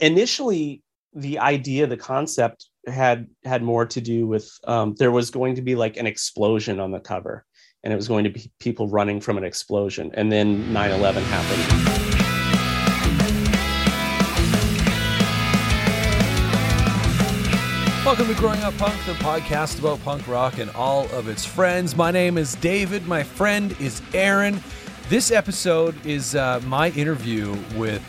initially the idea, the concept had had more to do with um, there was going to be like an explosion on the cover, and it was going to be people running from an explosion, and then 9/11 happened. Welcome to Growing Up Punk, the podcast about punk rock and all of its friends. My name is David. My friend is Aaron. This episode is uh, my interview with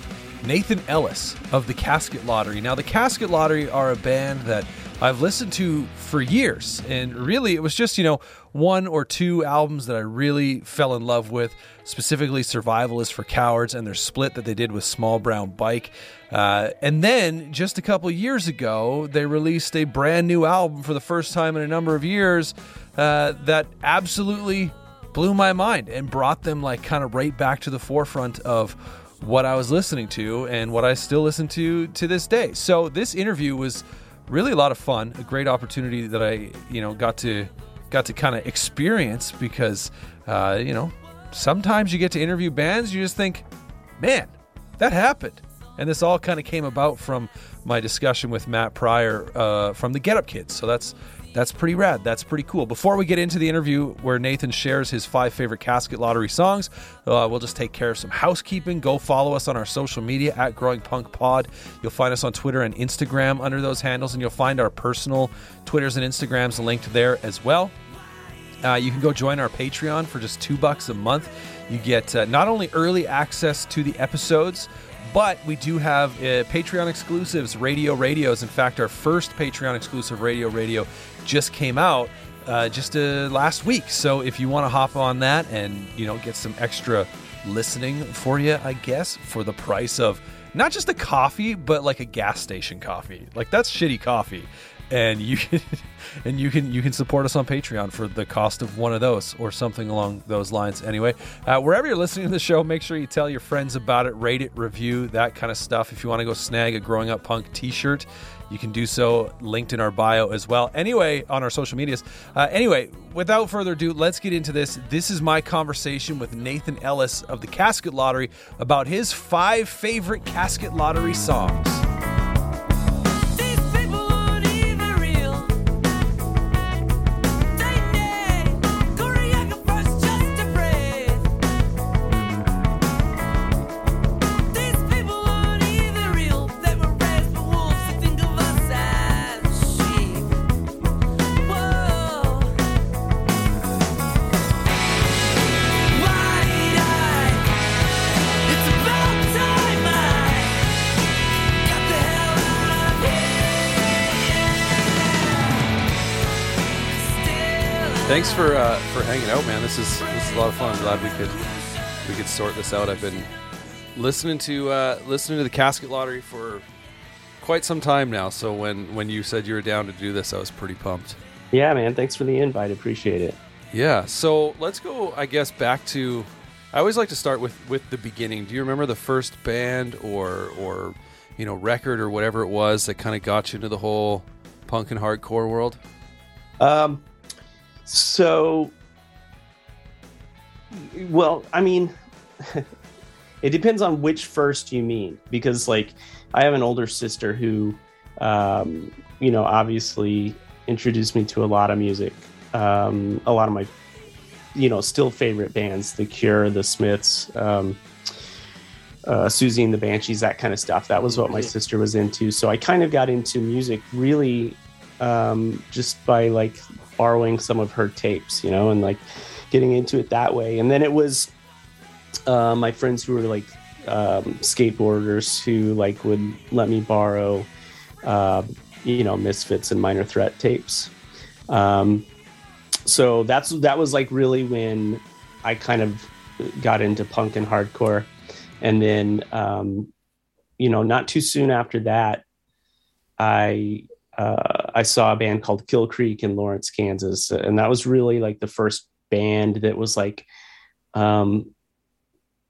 Nathan Ellis of the Casket Lottery. Now, the Casket Lottery are a band that I've listened to for years, and really it was just, you know, one or two albums that I really fell in love with, specifically Survival is for Cowards and their split that they did with Small Brown Bike. Uh, and then just a couple years ago, they released a brand new album for the first time in a number of years uh, that absolutely blew my mind and brought them like kind of right back to the forefront of what I was listening to and what I still listen to to this day. So this interview was really a lot of fun, a great opportunity that I, you know, got to got to kind of experience because uh, you know, sometimes you get to interview bands, you just think, "Man, that happened." And this all kind of came about from my discussion with Matt Pryor uh, from the Get Up Kids. So that's that's pretty rad. That's pretty cool. Before we get into the interview where Nathan shares his five favorite Casket Lottery songs, uh, we'll just take care of some housekeeping. Go follow us on our social media at Growing Punk Pod. You'll find us on Twitter and Instagram under those handles, and you'll find our personal Twitters and Instagrams linked there as well. Uh, you can go join our Patreon for just two bucks a month. You get uh, not only early access to the episodes, but we do have uh, Patreon exclusives, Radio Radios. In fact, our first Patreon exclusive Radio Radio just came out uh, just uh, last week. So if you want to hop on that and you know get some extra listening for you, I guess for the price of not just a coffee, but like a gas station coffee. Like that's shitty coffee and you can and you can you can support us on patreon for the cost of one of those or something along those lines. Anyway uh, wherever you're listening to the show make sure you tell your friends about it rate it review that kind of stuff. If you want to go snag a growing up punk t-shirt you can do so linked in our bio as well. Anyway on our social medias. Uh, anyway without further ado let's get into this. This is my conversation with nathan ellis of the casket lottery about his five favorite casket lottery songs thanks for uh, for hanging out, man. This is this is a lot of fun. I'm glad we could we could sort this out. I've been listening to uh, listening to the Casket Lottery for quite some time now. So when when you said you were down to do this, I was pretty pumped. Yeah, man. Thanks for the invite. Appreciate it. Yeah. So let's go. I guess back to. I always like to start with with the beginning. Do you remember the first band or or you know record or whatever it was that kind of got you into the whole punk and hardcore world? Um, so, well, I mean, it depends on which first you mean, because like I have an older sister who, um, you know, obviously introduced me to a lot of music, um, a lot of my, you know, still favorite bands, The Cure, The Smiths. Um, uh, Siouxsie and the Banshees, that kind of stuff. That was what my sister was into. So I kind of got into music really um, just by like borrowing some of her tapes, you know, and like getting into it that way. And then it was uh, my friends who were like um, skateboarders who like would let me borrow, uh, you know, Misfits and Minor Threat tapes. Um, so that's that was like really when I kind of got into punk and hardcore, and then um, you know, not too soon after that, I uh, I saw a band called Kill Creek in Lawrence, Kansas, and that was really like the first band that was like um,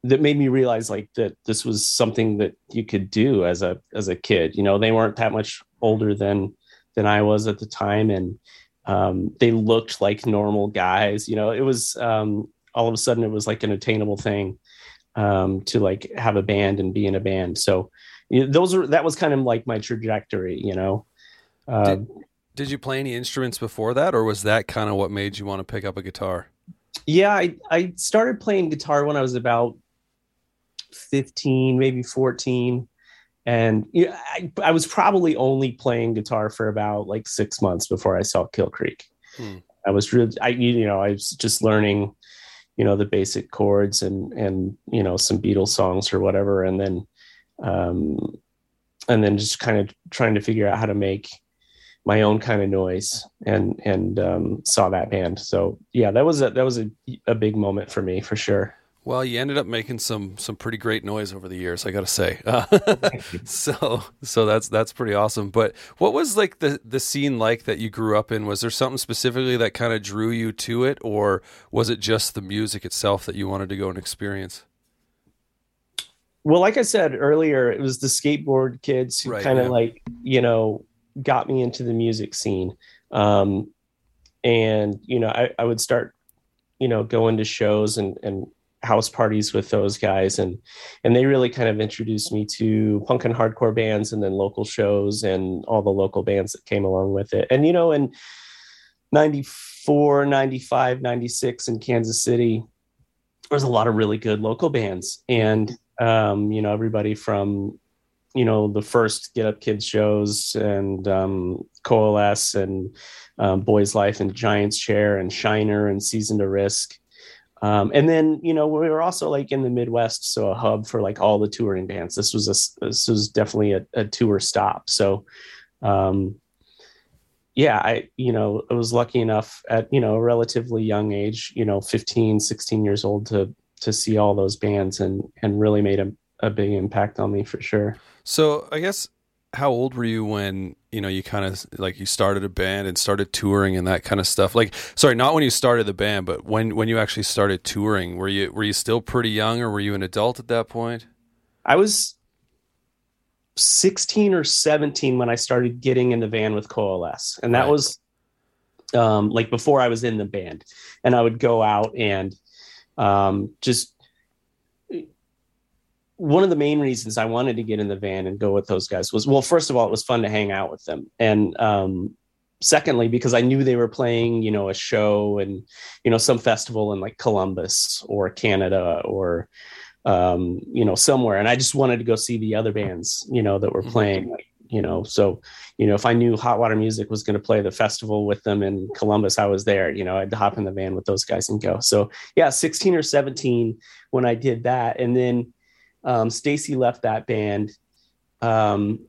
that made me realize like that this was something that you could do as a as a kid. You know, they weren't that much older than than I was at the time, and um, they looked like normal guys. You know, it was um, all of a sudden it was like an attainable thing um, to like have a band and be in a band. So those are that was kind of like my trajectory, you know. Uh, did, did you play any instruments before that, or was that kind of what made you want to pick up a guitar? Yeah, I I started playing guitar when I was about fifteen, maybe fourteen and you know, I, I, was probably only playing guitar for about like six months before I saw Kill Creek. Hmm. I was really, I you know, I was just learning, you know, the basic chords and and you know some Beatles songs or whatever, and then, um, and then just kind of trying to figure out how to make my own kind of noise, and and um, saw that band. So yeah, that was a that was a, a big moment for me for sure. Well, you ended up making some some pretty great noise over the years, I got to say. Uh, so so that's that's pretty awesome. But what was like the the scene like that you grew up in? Was there something specifically that kind of drew you to it, or was it just the music itself that you wanted to go and experience? Well, like I said earlier, it was the skateboard kids who right, kind of yeah. like you know got me into the music scene, um, and you know I, I would start you know going to shows and and house parties with those guys. And and they really kind of introduced me to punk and hardcore bands and then local shows and all the local bands that came along with it. And you know in 94 95 96 in kansas city there was a lot of really good local bands. And um, you know everybody from you know the first get up kids shows and um, coalesce and um, boys life and giants chair and shiner and season to risk um, and then you know we were also like in the Midwest, so a hub for like all the touring bands. This was a this was definitely a, a tour stop. So, um, yeah, I you know I was lucky enough at you know a relatively young age, you know 15, 16 years old to to see all those bands and and really made a, a big impact on me for sure. So I guess how old were you when you know you kind of like you started a band and started touring and that kind of stuff? Like sorry not when you started the band but when when you actually started touring were you were you still pretty young or were you an adult at that point? I was 16 or 17 when i started getting in the van with coalesce and that right. was um like before i was in the band. And i would go out and um just one of the main reasons I wanted to get in the van and go with those guys was well, first of all, it was fun to hang out with them, and um, secondly, because I knew they were playing, you know, a show and you know some festival in like Columbus or Canada or um, you know somewhere, and I just wanted to go see the other bands, you know, that were mm-hmm. playing. Like, you know, so you know, if I knew Hot Water Music was going to play the festival with them in Columbus, I was there. You know, I'd hop in the van with those guys and go. So yeah, sixteen or seventeen when I did that, and then um, Stacy left that band. Um,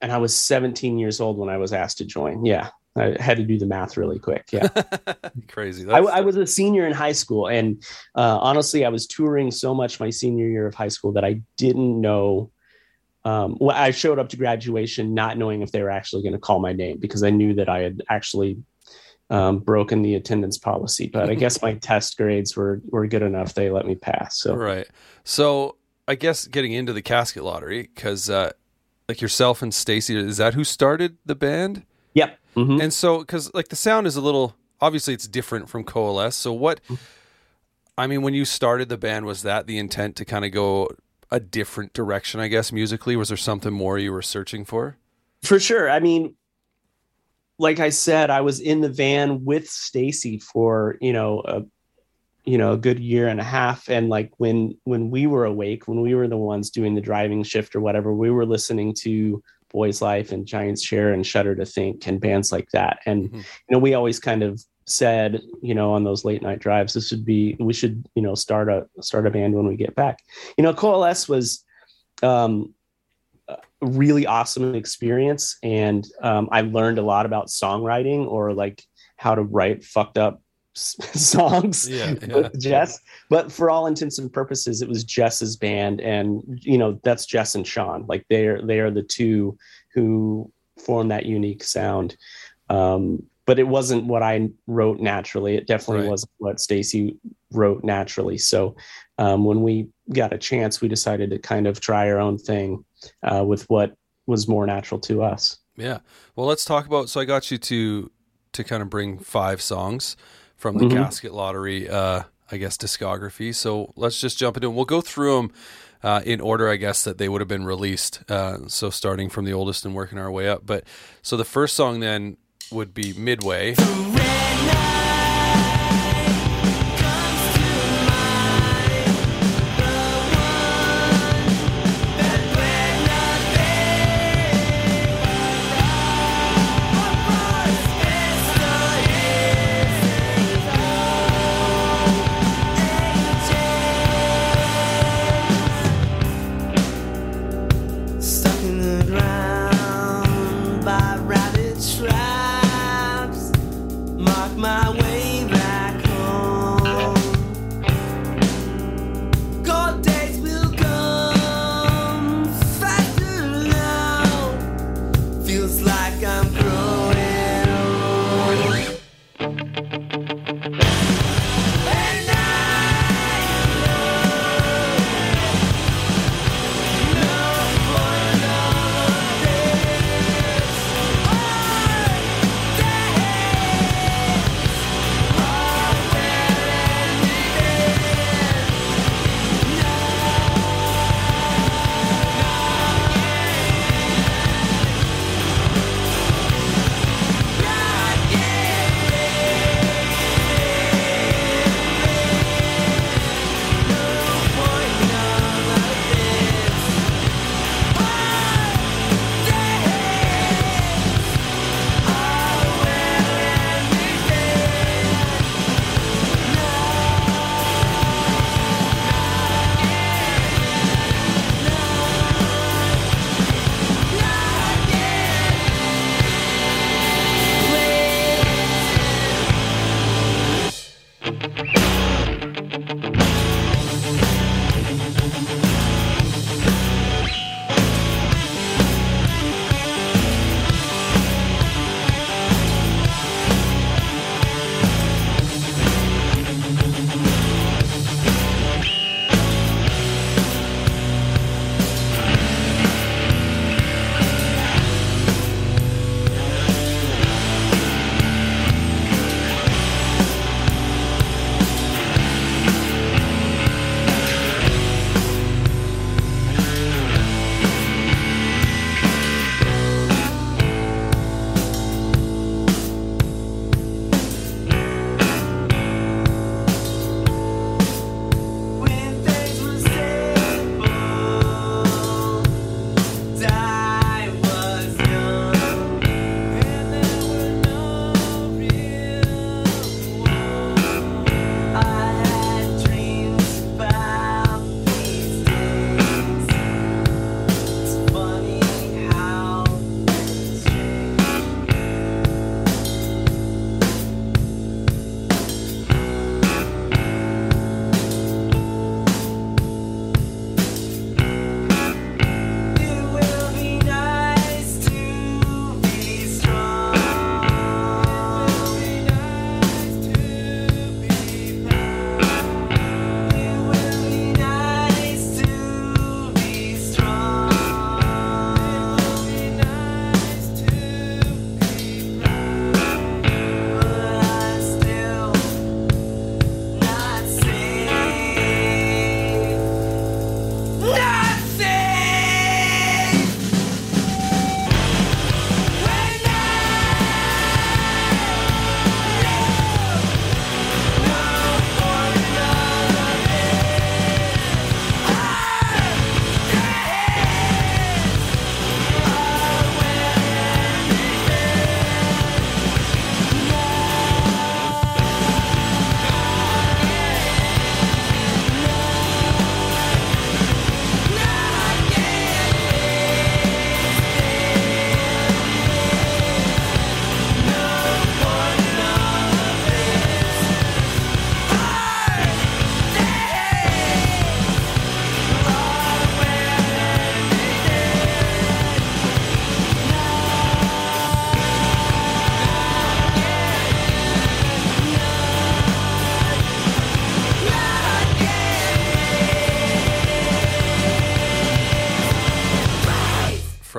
and I was 17 years old when I was asked to join. Yeah. I had to do the math really quick. Yeah. Crazy. I, I, was a senior in high school. And uh, honestly, I was touring so much my senior year of high school that I didn't know. Um, well, I showed up to graduation not knowing if they were actually going to call my name because I knew that I had actually um, broken the attendance policy, but I guess my test grades were were good enough. They let me pass. So right. So I guess getting into the casket lottery because uh, like yourself and Stacy, is that who started the band? Yep. Mm-hmm. And so because like the sound is a little obviously it's different from Coalesce. So what? I mean, when you started the band, was that the intent to kind of go a different direction? I guess musically, was there something more you were searching for? For sure. I mean, like I said, I was in the van with Stacy for you know a you know a good year and a half, and like when when we were awake, when we were the ones doing the driving shift or whatever, we were listening to Boys Life and Giants Chair and Shudder to Think and bands like that, and mm-hmm. you know we always kind of said you know on those late night drives this would be we should you know start a start a band when we get back. You know coalesce was um really awesome experience and um, i learned a lot about songwriting or like how to write fucked up songs. Yeah, yeah. with Jes but for all intents and purposes it was Jes's band and you know that's jess and sean. Like they're they are the two who form that unique sound. Um, but it wasn't what i wrote naturally it definitely right. wasn't what stacy wrote naturally so um, when we got a chance we decided to kind of try our own thing uh, with what was more natural to us. Yeah. Well, let's talk about. So I got you to to kind of bring five songs from the mm-hmm. Casket Lottery, uh, I guess, discography. So let's just jump into them. We'll go through them uh, in order, I guess, that they would have been released. Uh, so starting from the oldest and working our way up. But so the first song then would be Midway.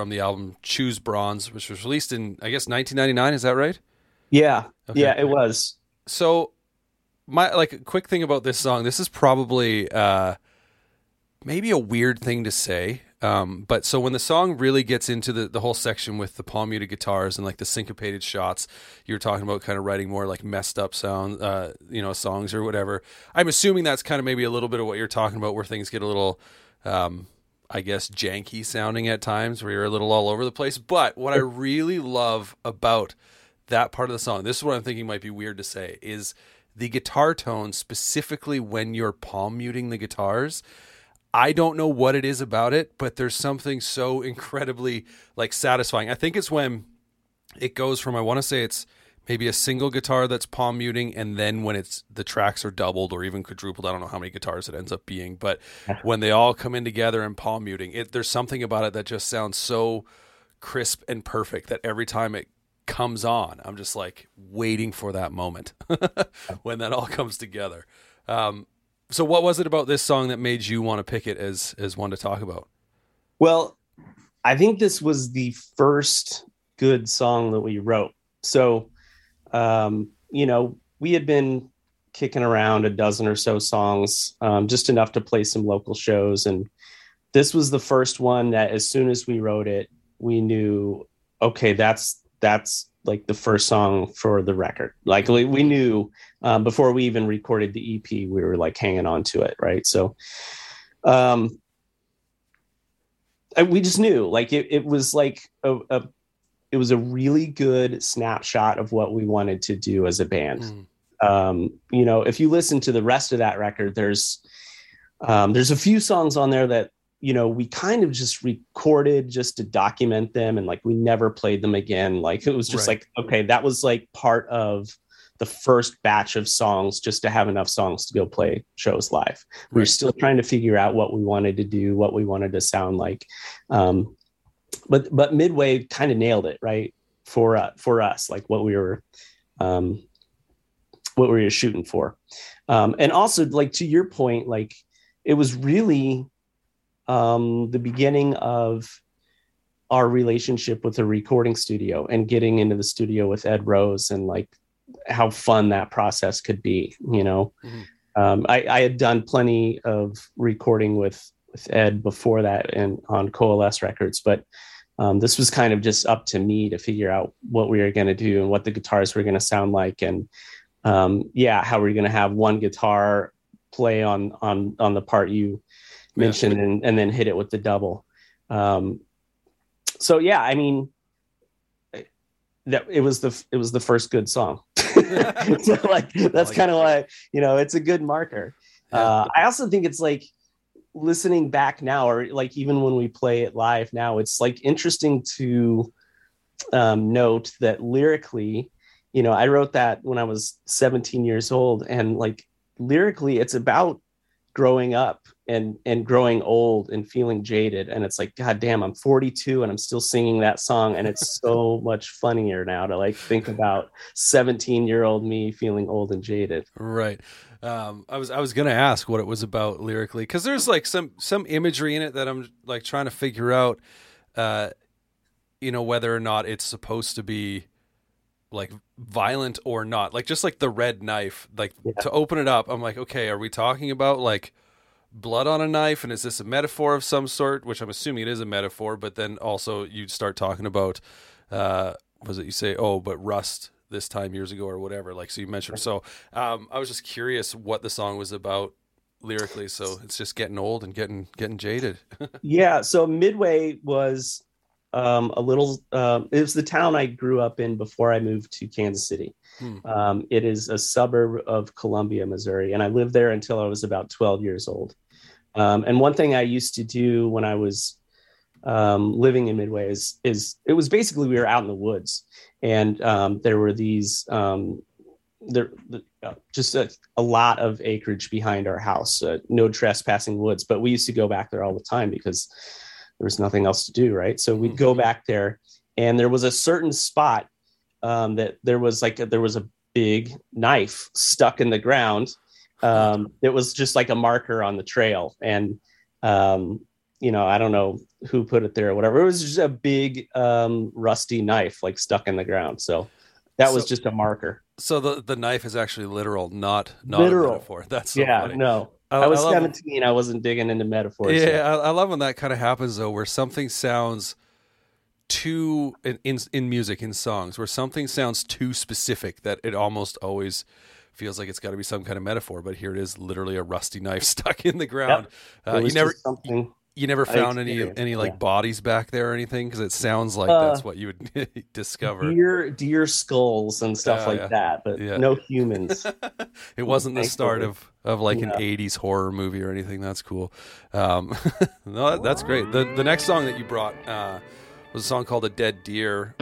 From the album Choose Bronze, which was released in, I guess, 1999. Is that right? Yeah, Okay. yeah, it was. So, my like quick thing about this song. This is probably uh, maybe a weird thing to say. Um, but so when the song really gets into the, the whole section with the palm muted guitars and like the syncopated shots, you were talking about kind of writing more like messed up sound, uh, you know, songs or whatever. I'm assuming that's kind of maybe a little bit of what you're talking about, where things get a little, um, I guess, janky sounding at times, where you're a little all over the place. But what I really love about that part of the song, this is what I'm thinking might be weird to say, is the guitar tone specifically when you're palm muting the guitars. I don't know what it is about it, but there's something so incredibly like satisfying. I think it's when it goes from I want to say it's maybe a single guitar that's palm muting and then when it's the tracks are doubled or even quadrupled, I don't know how many guitars it ends up being, but when they all come in together and palm muting, it there's something about it that just sounds so crisp and perfect that every time it comes on, I'm just like waiting for that moment when that all comes together. Um, so, what was it about this song that made you want to pick it as as one to talk about? Well, I think this was the first good song that we wrote. So, um, you know, we had been kicking around a dozen or so songs, um, just enough to play some local shows. And this was the first one that, as soon as we wrote it, we knew, okay, that's that's like the first song for the record. Like we we knew um, before we even recorded the EP, we were like hanging on to it, right? So, um, I- we just knew like it, it was like a, a it was a really good snapshot of what we wanted to do as a band. Mm. um, you know if you listen to the rest of that record there's um, there's a few songs on there that you know we kind of just recorded just to document them and like we never played them again. Like it was just Right. like okay that was like part of the first batch of songs just to have enough songs to go play shows live. We were still trying to figure out what we wanted to do what we wanted to sound like. Um, but but midway kind of nailed it right? For uh, for us like what we were um, what we were shooting for. Um, and also like to your point like it was really um, the beginning of our relationship with the recording studio and getting into the studio with ed rose and like how fun that process could be you know? Mhm. um, I, I had done plenty of recording with with ed before that and on coalesce records but um, this was kind of just up to me to figure out what we were going to do and what the guitars were going to sound like. And um, yeah how we're going to have one guitar play on on on the part you Yeah. mentioned and, and then hit it with the double. Um, so yeah i mean that it was the it was the first good song. So like that's kind of why you know it's a good marker. Uh, i also think it's like listening back now or like even when we play it live now it's like interesting to um, note that lyrically you know i wrote that when i was 17 years old and like lyrically it's about growing up and and growing old and feeling jaded and it's like god damn i'm 42 and i'm still singing that song and it's so much funnier now to like think about 17 year old me feeling old and jaded Right. Um, I was I was gonna ask what it was about lyrically because there's like some some imagery in it that I'm like trying to figure out, uh, you know, whether or not it's supposed to be like violent or not. Like just like the red knife, like Yeah. to open it up, I'm like, okay, are we talking about like blood on a knife, and is this a metaphor of some sort? Which I'm assuming it is a metaphor, but then also you start talking about, uh, was it you say, oh, but rust this time years ago or whatever like so you mentioned. So um i was just curious what the song was about lyrically so it's just getting old and getting getting jaded. Yeah so midway was um, a little um, it was the town i grew up in before i moved to kansas city. Hmm. um, it is a suburb of columbia missouri and i lived there until i was about 12 years old. Um, and one thing i used to do when i was um, living in midway is, is it was basically we were out in the woods. And um, there were these um, there uh, just a, a lot of acreage behind our house uh, no trespassing woods but we used to go back there all the time because there was nothing else to do right? So we'd go back there and there was a certain spot um, that there was like a, there was a big knife stuck in the ground um, it was just like a marker on the trail. And um, you know i don't know who put it there or whatever it was just a big um, rusty knife like stuck in the ground so that was just a marker so the the knife is actually literal not not Literal. a metaphor that's so yeah funny. no I, I was I love, 17. I wasn't digging into metaphors. Yeah, yet. I, I love when that kind of happens though, where something sounds too in, in in music in songs, where something sounds too specific that it almost always feels like it's got to be some kind of metaphor. But here it is, literally a rusty knife stuck in the ground. It Uh, you never something. You never found any any like yeah. bodies back there or anything because it sounds like Uh, that's what you would discover. Deer, deer skulls and stuff like yeah. that, but Yeah. no humans. It wasn't the start of, of like an 80s horror movie or anything. That's cool. Um, no, that- that's great. The, the next song that you brought uh, was a song called A Dead Deer.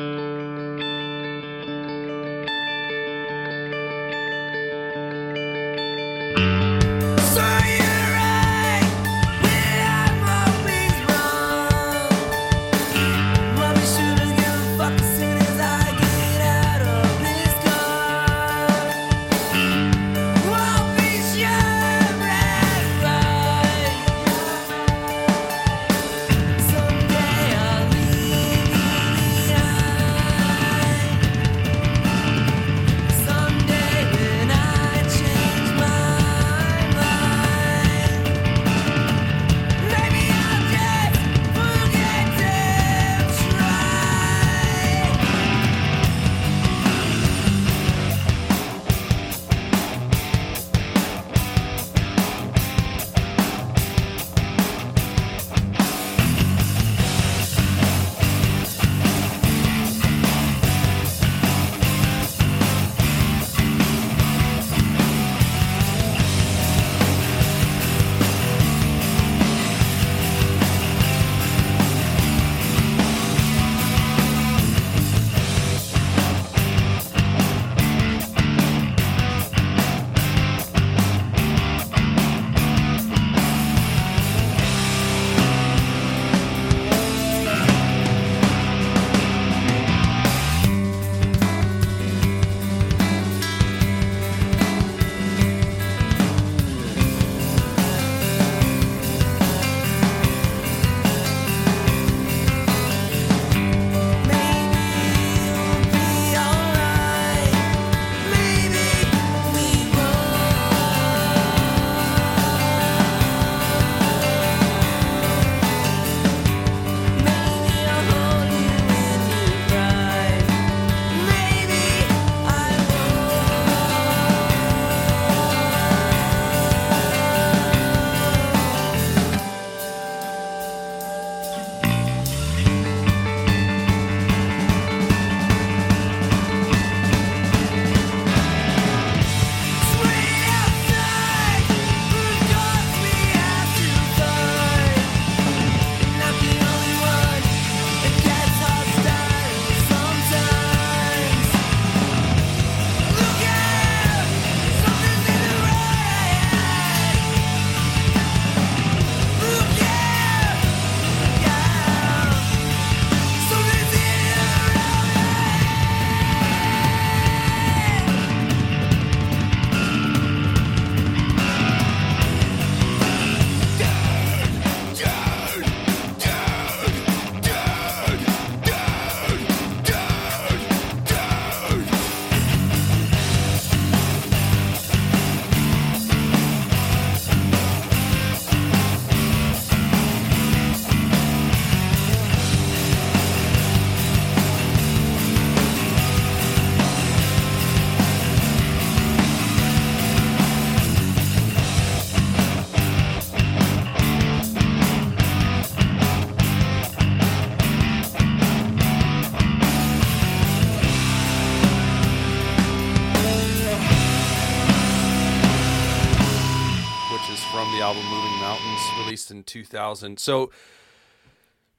2000. So,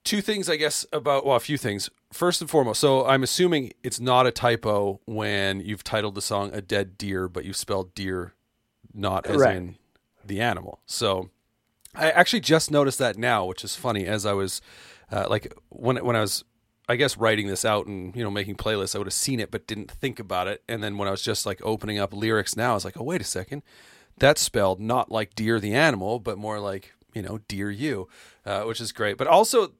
two things, I guess, about, well, a few things. First and foremost, so I'm assuming it's not a typo when you've titled the song A Dead Deer, but you spelled deer not as in the animal. So, I actually just noticed that now, which is funny as I was uh, like when when I was I guess writing this out and you know making playlists, I would have seen it but didn't think about it. And then when I was just like opening up lyrics now, I was like, oh wait a second, that's spelled not like deer the animal, but more like you know dear you, uh, which is great. But also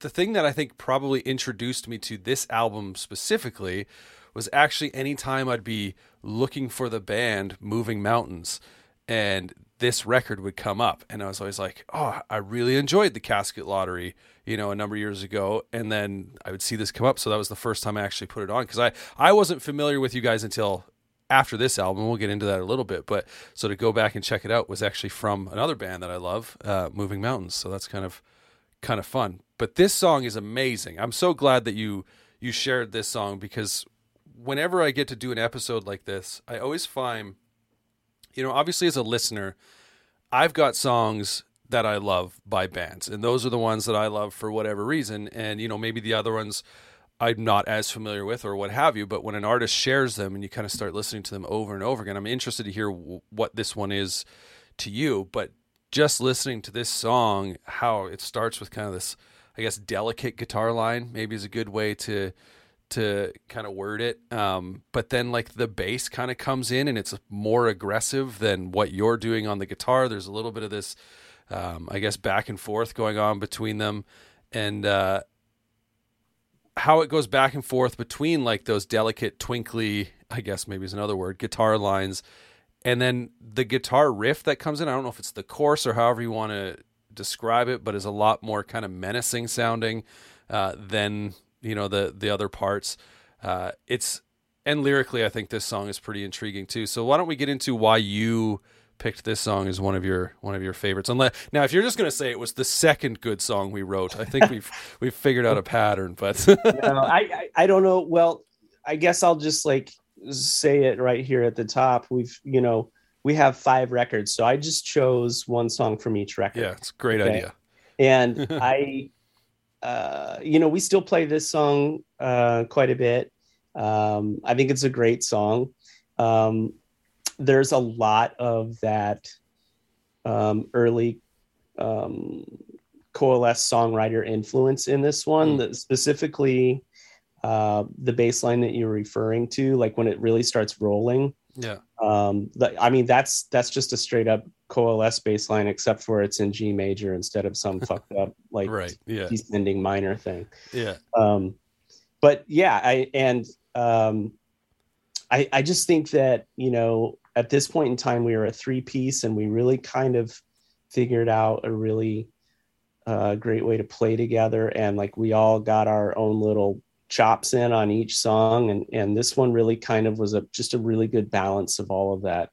the thing that I think probably introduced me to this album specifically was actually anytime I'd be looking for the band Moving Mountains and this record would come up and I was always like, "Oh, I really enjoyed the Casket Lottery." You know, a number of years ago, and then I would see this come up. So that was the first time I actually put it on because I I wasn't familiar with you guys until after this album. We'll get into that a little bit, but so to go back and check it out was actually from another band that I love, uh, Moving Mountains. So that's kind of kind of fun. But this song is amazing. I'm so glad that you you shared this song because whenever I get to do an episode like this, I always find you know, obviously as a listener, I've got songs that I love by bands, and those are the ones that I love for whatever reason. And you know, maybe the other ones I'm not as familiar with or what have you. But when an artist shares them and you kind of start listening to them over and over again, I'm interested to hear w- what this one is to you. But just listening to this song, how it starts with kind of this, I guess, delicate guitar line, maybe is a good way to to kind of word it. Um, but then like the bass kind of comes in and it's more aggressive than what you're doing on the guitar. There's a little bit of this, um, I guess, back and forth going on between them, and uh, how it goes back and forth between like those delicate, twinkly, I guess maybe is another word, guitar lines, and then the guitar riff that comes in. I don't know if it's the chorus or however you want to describe it, but is a lot more kind of menacing sounding uh, than you know the the other parts. Uh, it's and lyrically, I think this song is pretty intriguing too. So why don't we get into why you picked this song as one of your one of your favorites? Unless now, if you're just going to say it was the second good song we wrote, I think we've we've figured out a pattern. But no, I, I I don't know. Well, I guess I'll just like say it right here at the top. We've you know we have five records, so I just chose one song from each record. yeah, it's a great Okay. idea. and I, uh, you know, we still play this song uh, quite a bit. Um, I think it's a great song. Um, there's a lot of that um, early um, coalesce songwriter influence in this one. Mm. That specifically uh, the bass line that you're referring to, like when it really starts rolling Yeah, um the, i mean that's that's just a straight up coalesce bass line except for it's in g major instead of some fucked up like right. Yeah, descending minor thing yeah, um but yeah i and um i i just think that you know at this point in time we were a three piece and we really kind of figured out a really uh, great way to play together. And like we all got our own little chops in on each song and and this one really kind of was a just a really good balance of all of that.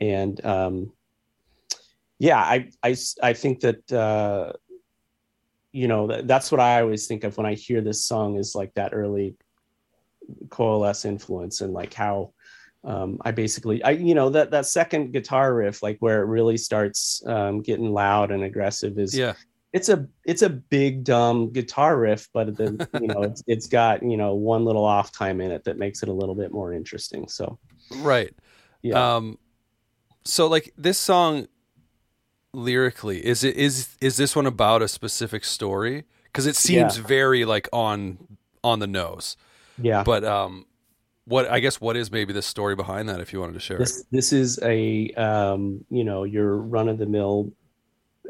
And um yeah i i i think that uh you know that, that's what i always think of when i hear this song is like that early coalesce influence and like how um i basically i you know that that second guitar riff like where it really starts um getting loud and aggressive is yeah. it's a it's a big dumb guitar riff but the you know it's, it's got you know one little off time in it that makes it a little bit more interesting so Right. yeah Um, so like this song lyrically, is it is is this one about a specific story? Because it seems Yeah. very like on on the nose. yeah But um, what I guess what is maybe the story behind that? If you wanted to share this this is a um you know your run of the mill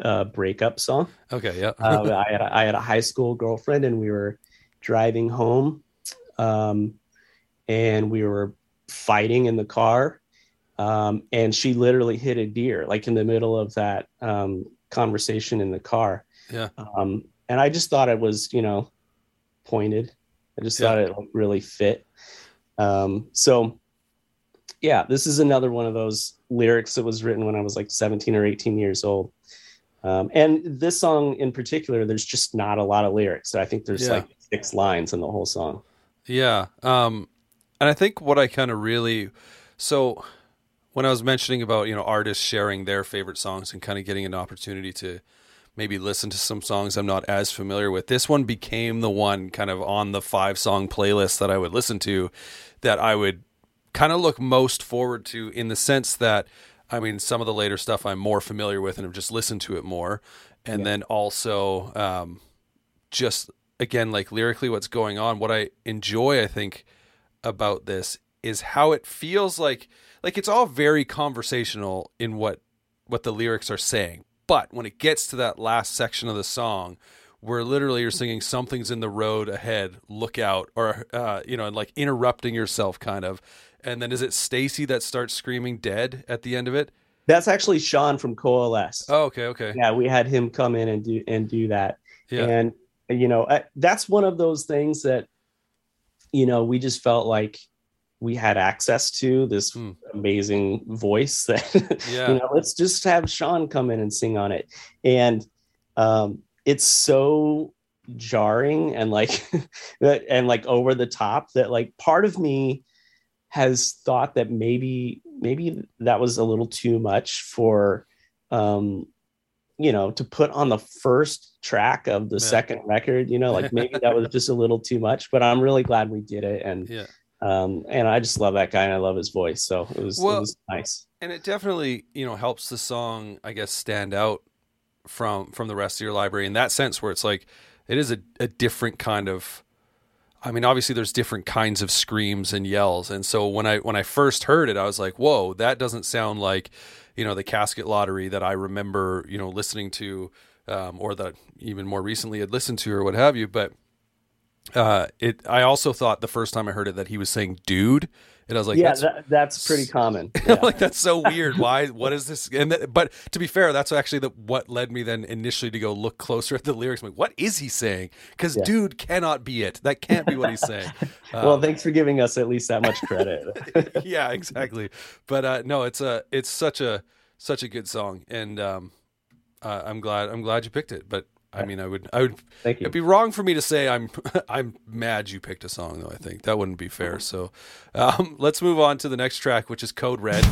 uh breakup song Okay. Yeah. uh, I, had a, I had a high school girlfriend and we were driving home um, and we were fighting in the car um, and she literally hit a deer like in the middle of that um, conversation in the car Yeah. um, and i just thought it was you know pointed i just Yeah. thought it really fit um, so yeah this is another one of those lyrics that was written when i was like 17 or 18 years old um, and this song in particular, there's just not a lot of lyrics. So I think there's Yeah. like six lines in the whole song. Yeah. Um, and I think what I kind of really so when I was mentioning about you know artists sharing their favorite songs and kind of getting an opportunity to maybe listen to some songs I'm not as familiar with, this one became the one kind of on the five song playlist that I would listen to that I would kind of look most forward to in the sense that I mean some of the later stuff I'm more familiar with and have just listened to it more, and then also um, just again like lyrically what's going on what i enjoy i think about this is how it feels like like it's all very conversational in what what the lyrics are saying but when it gets to that last section of the song where literally you're singing something's in the road ahead look out or uh, you know and like interrupting yourself kind of and then is it stacy that starts screaming dead at the end of it That's actually Sean from Coalesce. Oh, okay, okay. Yeah, we had him come in and do and do that. Yeah. And you know, I, that's one of those things that you know we just felt like we had access to this Hmm. amazing voice that Yeah. you know let's just have sean come in and sing on it and um it's so jarring and like that- and like over the top that like part of me has thought that maybe maybe that was a little too much for um you know to put on the first track of the Yeah. second record you know like maybe that was just a little too much but i'm really glad we did it and Yeah. Um and i just love that guy and i love his voice. So it was Well- it was nice. and it definitely you know helps the song i guess stand out from from the rest of your library in that sense where it's like it is a, a different kind of i mean obviously there's different kinds of screams and yells. And so when i when i first heard it i was like whoa that doesn't sound like you know the casket lottery that i remember you know listening to um, or that even more recently had listened to or what have you. But uh it i also thought the first time i heard it that he was saying dude and i was like yeah that's that, that's pretty common Yeah. like that's so weird. Why? What is this? And th- but to be fair, that's actually the what led me then initially to go look closer at the lyrics. I'm like, what is he saying? Because Yeah. dude cannot be it. That can't be what he's saying. well Um, thanks for giving us at least that much credit yeah, exactly. But uh, no, it's a it's such a such a good song, and um, uh, I'm glad I'm glad you picked it. But I mean, I would I would thank you It'd be wrong for me to say I'm I'm mad you picked a song though. I think that wouldn't be fair. So, um, let's move on to the next track, which is Code Red.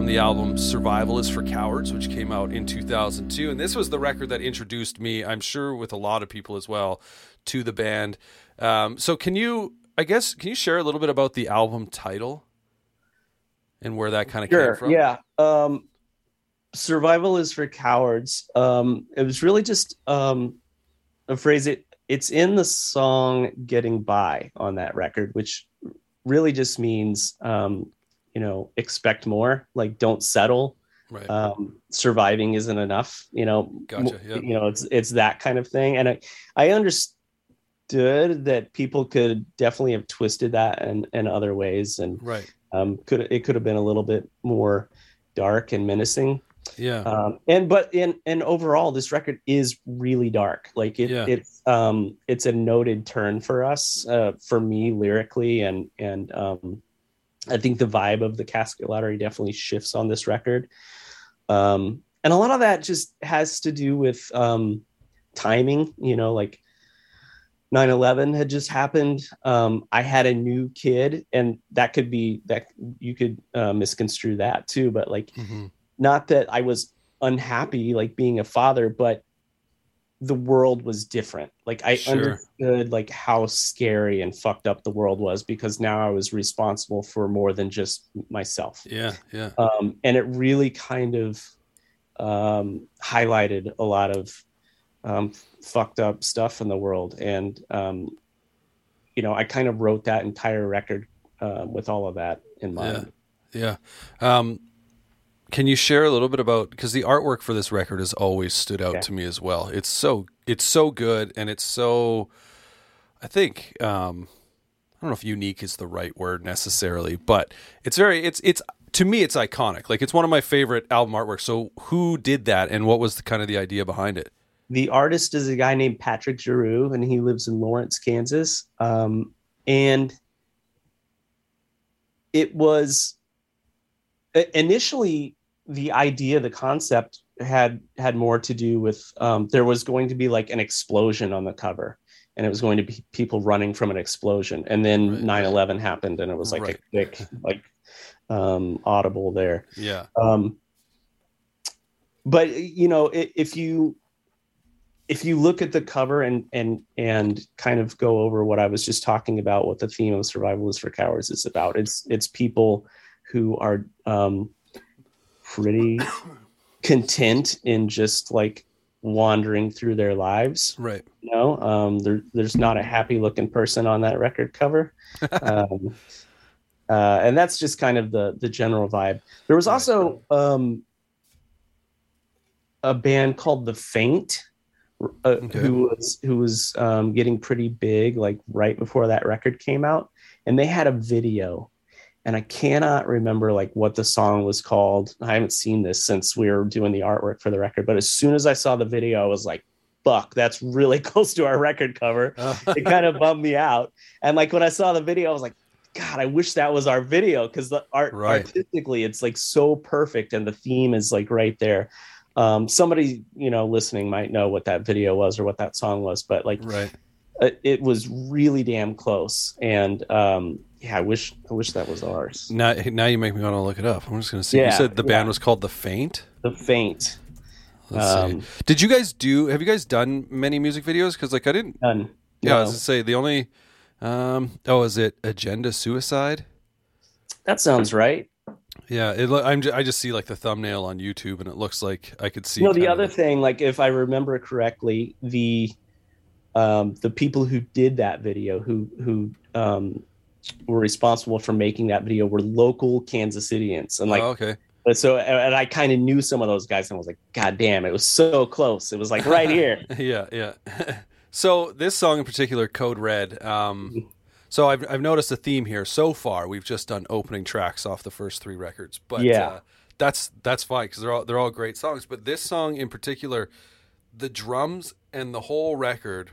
From the album Survival is for Cowards, which came out in 2002. And this was the record that introduced me, I'm sure with a lot of people as well, to the band. Um, so, can you, I guess, can you share a little bit about the album title and where that kind of came from? Yeah. Um, survival is for cowards. Um, it was really just um, a phrase. It it's in the song "Getting By" on that record, which really just means um, you know expect more. Like don't settle. Right. Um, surviving isn't enough. You know. Gotcha, yeah. You know it's it's that kind of thing, and I I understood that people could definitely have twisted that in in other ways and right. um, could it could have been a little bit more dark and menacing Yeah. um, and but in and overall this record is really dark like it, Yeah. it's um it's a noted turn for us uh, for me lyrically and and um i think the vibe of the casket lottery definitely shifts on this record um and a lot of that just has to do with um timing you know like 9-11 had just happened um, i had a new kid and that could be that you could uh, misconstrue that too but like Mhm. not that i was unhappy like being a father but the world was different like i Sure. understood like how scary and fucked up the world was because now i was responsible for more than just myself Yeah. Yeah. um, and it really kind of um, highlighted a lot of um, fucked up stuff in the world and um, you know i kind of wrote that entire record uh, with all of that in mind Yeah. Um, can you share a little bit about because the artwork for this record has always stood out Yeah. to me as well. It's so it's so good and it's so I think um, I don't know if unique is the right word necessarily, but it's very it's it's to me it's iconic. Like it's one of my favorite album artworks. So who did that and what was the kind of the idea behind it? the artist is a guy named Patrick Giroux, and he lives in Lawrence, Kansas. Um, and it was initially the idea, the concept had had more to do with um, there was going to be like an explosion on the cover, and it was going to be people running from an explosion, and then Right. 9/11 happened, and it was like Right. a quick like um, audible there. Yeah. Um, but you know, if you if you look at the cover and and and kind of go over what I was just talking about, what the theme of Survival is for Cowards is about, it's it's people who are um, pretty content in just like wandering through their lives. Right. You know, um, there, there's not a happy looking person on that record cover. um, uh, and that's just kind of the the general vibe. There was also um, a band called The Faint, uh, Okay. who was who was um, getting pretty big like right before that record came out, and they had a video. And I cannot remember like what the song was called. I haven't seen this since we were doing the artwork for the record. But as soon as I saw the video, I was like, "Fuck, that's really close to our record cover." it kind of bummed me out. And like when I saw the video, I was like, God, I wish that was our video because the art Right. artistically, it's like so perfect, and the theme is like right there. Um, somebody you know listening might know what that video was or what that song was, but like right. it, it was really damn close. And um, yeah, I wish I wish that was ours. Now now you make me want to look it up. I'm just going to see. you said the band yeah. was called The Faint. The faint. Let's see. Um, Did you guys do? Have you guys done many music videos? Because like I didn't. Done. Yeah, I was gonna say the only. Um. Oh, is it Agenda Suicide? that sounds right. Yeah. It. I'm. Just, I just see like the thumbnail on YouTube, and it looks like I could see. no the other of- thing like if i remember correctly the um the people who did that video who who um were responsible for making that video were local kansas cityans and like oh, okay. so and i kind of knew some of those guys and i was like god damn it was so close it was like right here yeah. Yeah. so this song in particular, Code Red. Um. So I've I've noticed a theme here so far. We've just done opening tracks off the first three records, but Yeah. uh, that's that's fine because they're all they're all great songs. But this song in particular, the drums and the whole record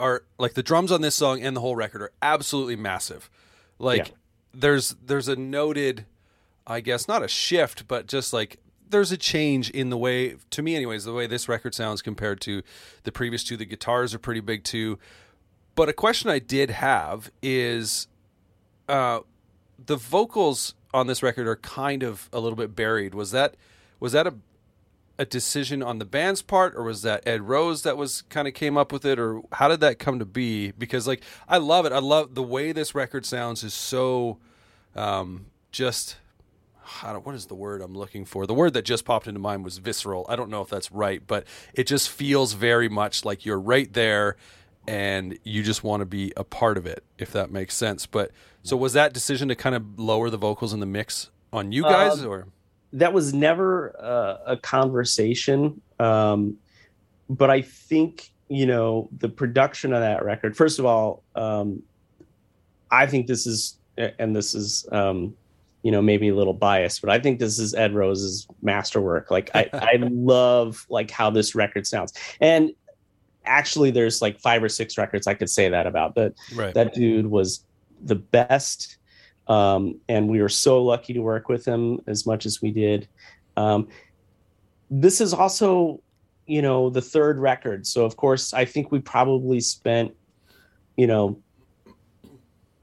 are like the drums on this song and the whole record are absolutely massive. Like Yeah. there's there's a noted, I guess not a shift, but just like there's a change in the way to me anyways the way this record sounds compared to the previous two. The guitars are pretty big too. But a question I did have is uh, the vocals on this record are kind of a little bit buried. Was that was that a a decision on the band's part, or was that Ed Rose that was kind of came up with it, or how did that come to be? Because like I love it. I love the way this record sounds is so um, just. I don't, what is the word I'm looking for? The word that just popped into mind was visceral. I don't know if that's right, but it just feels very much like you're right there and you just want to be a part of it, if that makes sense. But so was that decision to kind of lower the vocals in the mix on you guys, Um, or that was never uh, a conversation um, but i think you know the production of that record first of all um, i think this is and this is um, you know maybe a little biased but i think this is ed rose's masterwork like i, I love like how this record sounds and actually there's like five or six records i could say that about but right? that dude was the best um, and we were so lucky to work with him as much as we did um, this is also you know the third record so of course i think we probably spent you know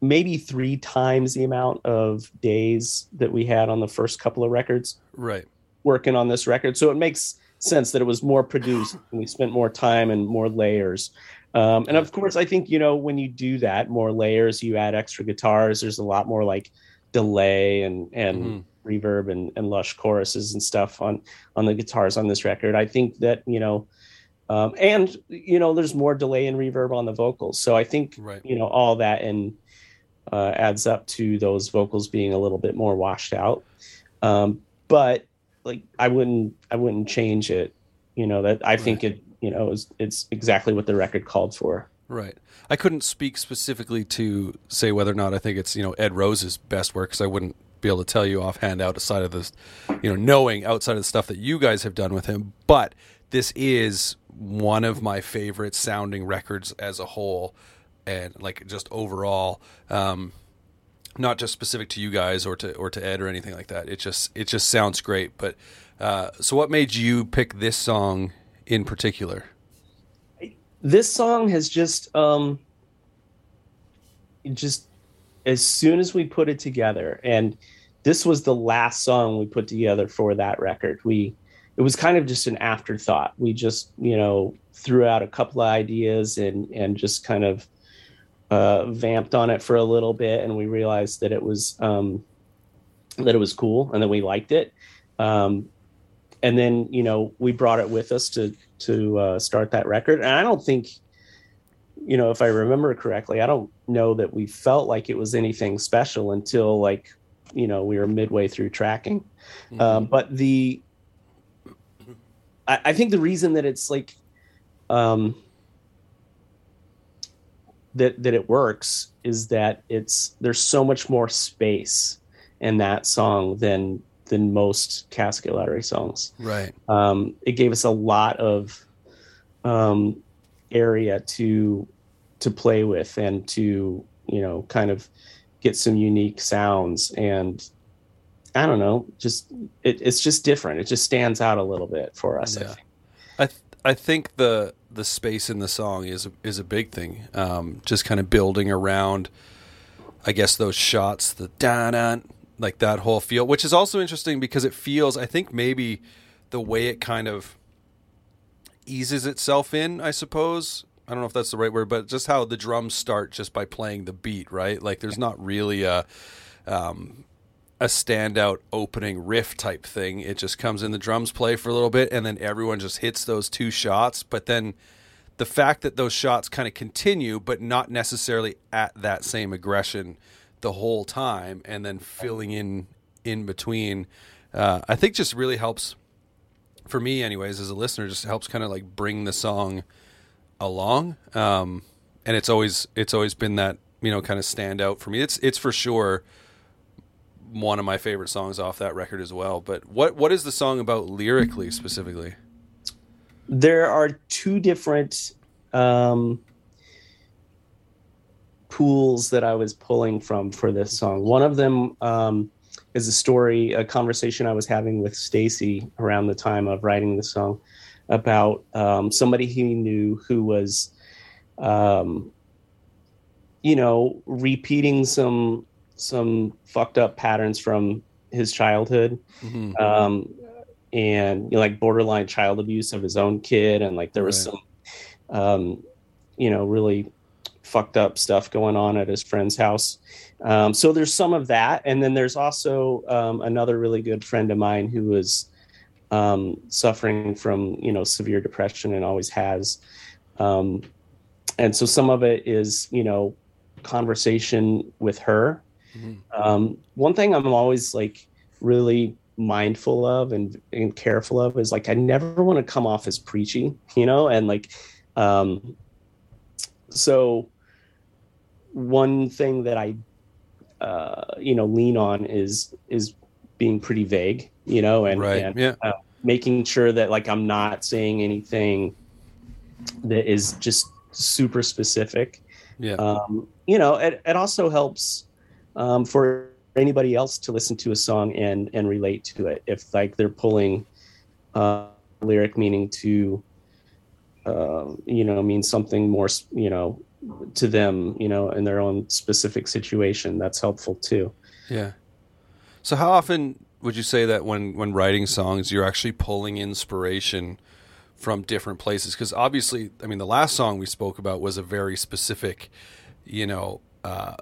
maybe three times the amount of days that we had on the first couple of records right. working on this record. So it makes sense that it was more produced and we spent more time and more layers. Um, and of course, I think, you know, when you do that, more layers, you add extra guitars, there's a lot more like delay and, and Mhm. reverb and, and lush choruses and stuff on, on the guitars on this record. I think that, you know, um, and, you know, there's more delay and reverb on the vocals. So I think, Right. you know, all that and uh, adds up to those vocals being a little bit more washed out. Um, but like I wouldn't I wouldn't change it. You know that I think it you know is it's exactly what the record called for. Right. I couldn't speak specifically to say whether or not I think it's you know Ed Rose's best work because I wouldn't be able to tell you offhand outside of this, you know, knowing outside of the stuff that you guys have done with him. But this is one of my favorite sounding records as a whole, and like just overall. Um, not just specific to you guys or to or to Ed or anything like that. It just it just sounds great. But uh, so, what made you pick this song in particular? This song has just um just as soon as we put it together and this was the last song we put together for that record. We it was kind of just an afterthought. We just, you know, threw out a couple of ideas and and just kind of uh, vamped on it for a little bit, and we realized that it was um, that it was cool and that we liked it. Um, and then you know we brought it with us to to uh, start that record, and I don't think, you know, if I remember correctly, I don't know that we felt like it was anything special until like you know we were midway through tracking. Um, but the I, I think the reason that it's like um, that that it works is that it's there's so much more space in that song than than most casket lottery songs. Right. Um, it gave us a lot of um, area to to play with and to you know kind of get some unique sounds and I don't know, just it, it's just different. It just stands out a little bit for us. I think. I th- I think the the space in the song is is a big thing. Um, just kind of building around, I guess those shots, the da da, like that whole feel, which is also interesting because it feels. I think maybe the way it kind of eases itself in. I suppose I don't know if that's the right word, but just how the drums start just by playing the beat, right? Like there's not really a um, a standout opening riff type thing. It just comes in, the drums play for a little bit, and then everyone just hits those two shots. But then the fact that those shots kind of continue, but not necessarily at that same aggression the whole time, and then filling in in between, uh, I think just really helps for me, anyways, as a listener, just helps kind of like bring the song along. Um, and it's always it's always been that you know kind of stand out for me. It's it's for sure one of my favorite songs off that record as well. But what what is the song about lyrically specifically? there are two different um, pools that I was pulling from for this song. One of them um, is a story, a conversation I was having with Stacy around the time of writing the song about um, somebody he knew who was, um, you know, repeating some some fucked up patterns from his childhood Mhm. um, and you know, like borderline child abuse of his own kid, and like there was Right. some, um, you know, really fucked up stuff going on at his friend's house. Um, so there's some of that, and then there's also um, another really good friend of mine who was um, suffering from you know severe depression and always has, um, and so some of it is you know conversation with her. Mhm. Um, one thing I'm always like really mindful of and, and careful of is like I never want to come off as preachy, you know, and like um so one thing that I uh you know lean on is is being pretty vague, you know, and, right. and yeah. making sure that like I'm not saying anything that is just super specific Yeah. um, you know it, it also helps um, for anybody else to listen to a song and and relate to it if like they're pulling uh, lyric meaning to uh, you know mean something more you know to them you know in their own specific situation that's helpful too Yeah. So how often would you say that when when writing songs you're actually pulling inspiration from different places because obviously I mean the last song we spoke about was a very specific you know uh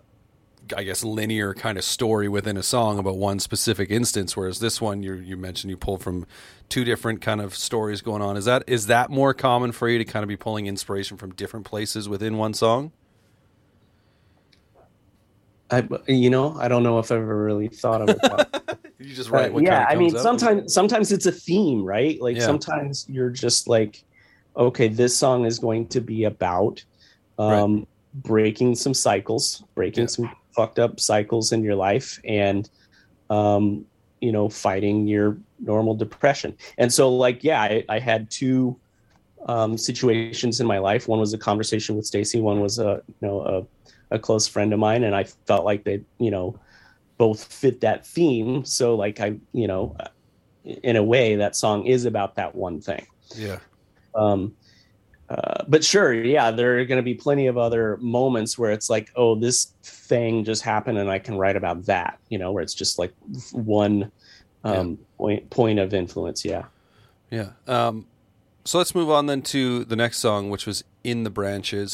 I guess linear kind of story within a song about one specific instance whereas this one you you mentioned you pull from two different kind of stories going on is that is that more common for you to kind of be pulling inspiration from different places within one song I, you know, I don't know if I've ever really thought of it. you just write what yeah, kind of I mean, up? sometimes sometimes it's a theme, right? Like Yeah. sometimes you're just like, okay, this song is going to be about um, breaking some cycles, breaking Yeah. some fucked up cycles in your life, and um, you know, fighting your normal depression. And so, like, yeah, I, I had two um, situations in my life. One was a conversation with Stacy. One was a you know a, a close friend of mine, and I felt like they you know both fit that theme. So like I you know in a way that song is about that one thing. yeah Um, uh, but sure, yeah, there are going to be plenty of other moments where it's like, oh, this thing just happened, and I can write about that. You know, where it's just like one um, point point of influence. Yeah. Yeah. Um, so let's move on then to the next song, which was In the Branches.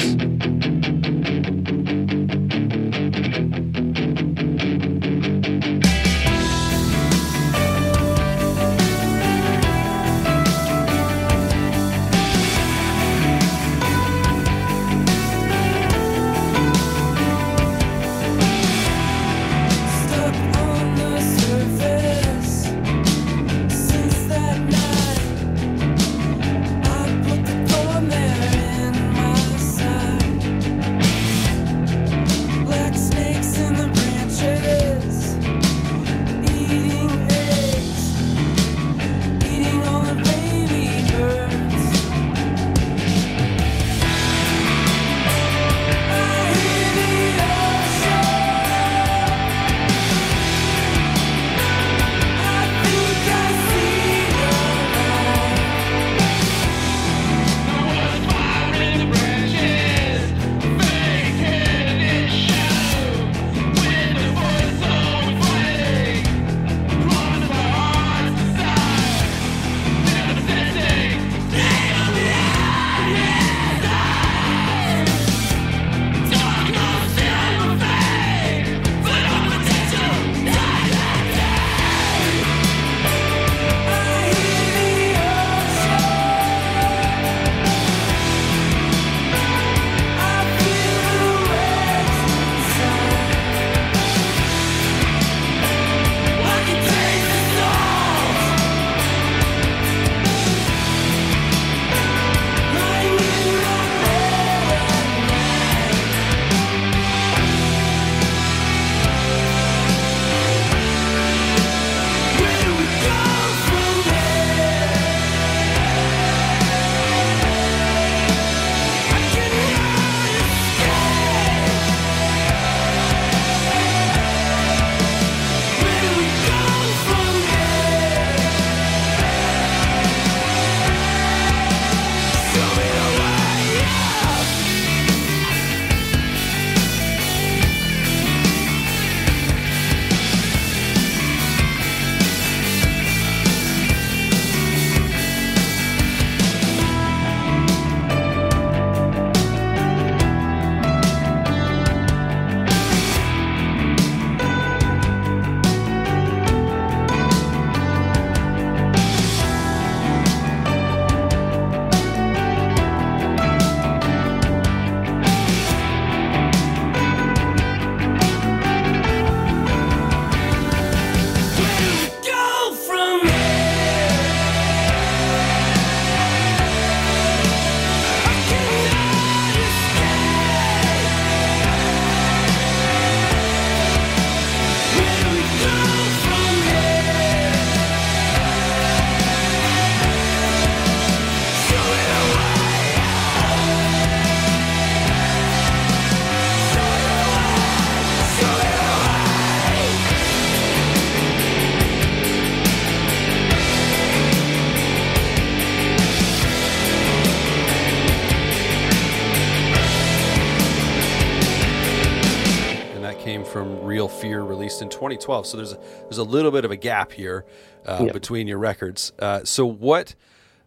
2012. So there's a, there's a little bit of a gap here uh, between your records. Uh, so what,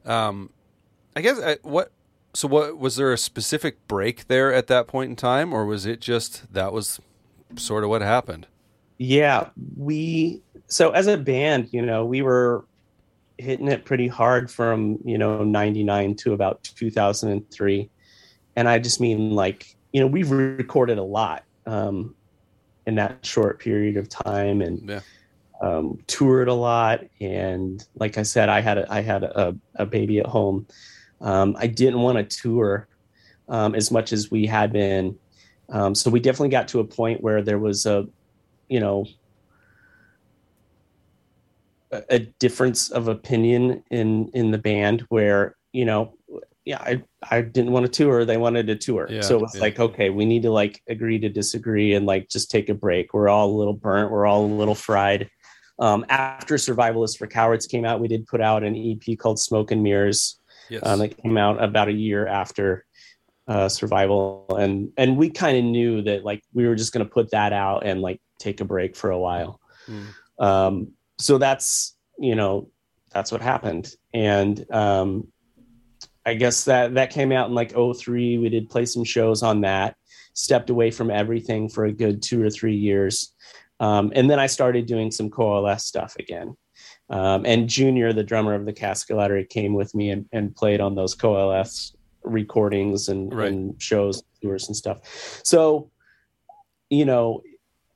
um, I guess uh, what. So what was there a specific break there at that point in time, or was it just that was sort of what happened? Yeah, we so as a band, you know, we were hitting it pretty hard from, you know, 99 to about 2003. And I just mean like, you know, we've recorded a lot um in that short period of time and Yeah. um toured a lot and like I said I had a, I had a, a baby at home. Um I didn't want to tour um as much as we had been. Um so we definitely got to a point where there was a you know a, a difference of opinion in in the band where you know yeah i i didn't want to tour they wanted to tour Yeah, so it's yeah. like okay we need to like agree to disagree and like just take a break we're all a little burnt we're all a little fried um after survival is for cowards came out we did put out an ep called smoke and mirrors Yes. um, that came out about a year after uh, survival and and we kind of knew that like we were just going to put that out and like take a break for a while Mm. um, so that's you know that's what happened and um, i guess that that came out in like 03 we did play some shows on that stepped away from everything for a good two or three years um, and then i started doing some coalesce stuff again um, and Junior, the drummer of the Casket Lottery, came with me and, and played on those coalesce recordings and, Right. and shows, tours and stuff. So, you know,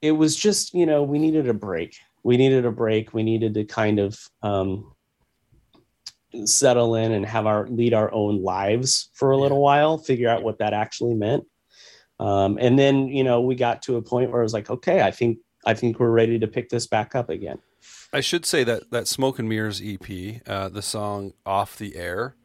it was just, you know, we needed a break. We needed a break. We needed to kind of um, settle in and have our lead our own lives for a Yeah. little while, figure out what that actually meant. Um, and then, you know, we got to a point where I was like, okay, I think I think we're ready to pick this back up again. I should say that that Smoke and Mirrors EP, uh, the song "Off the Air,"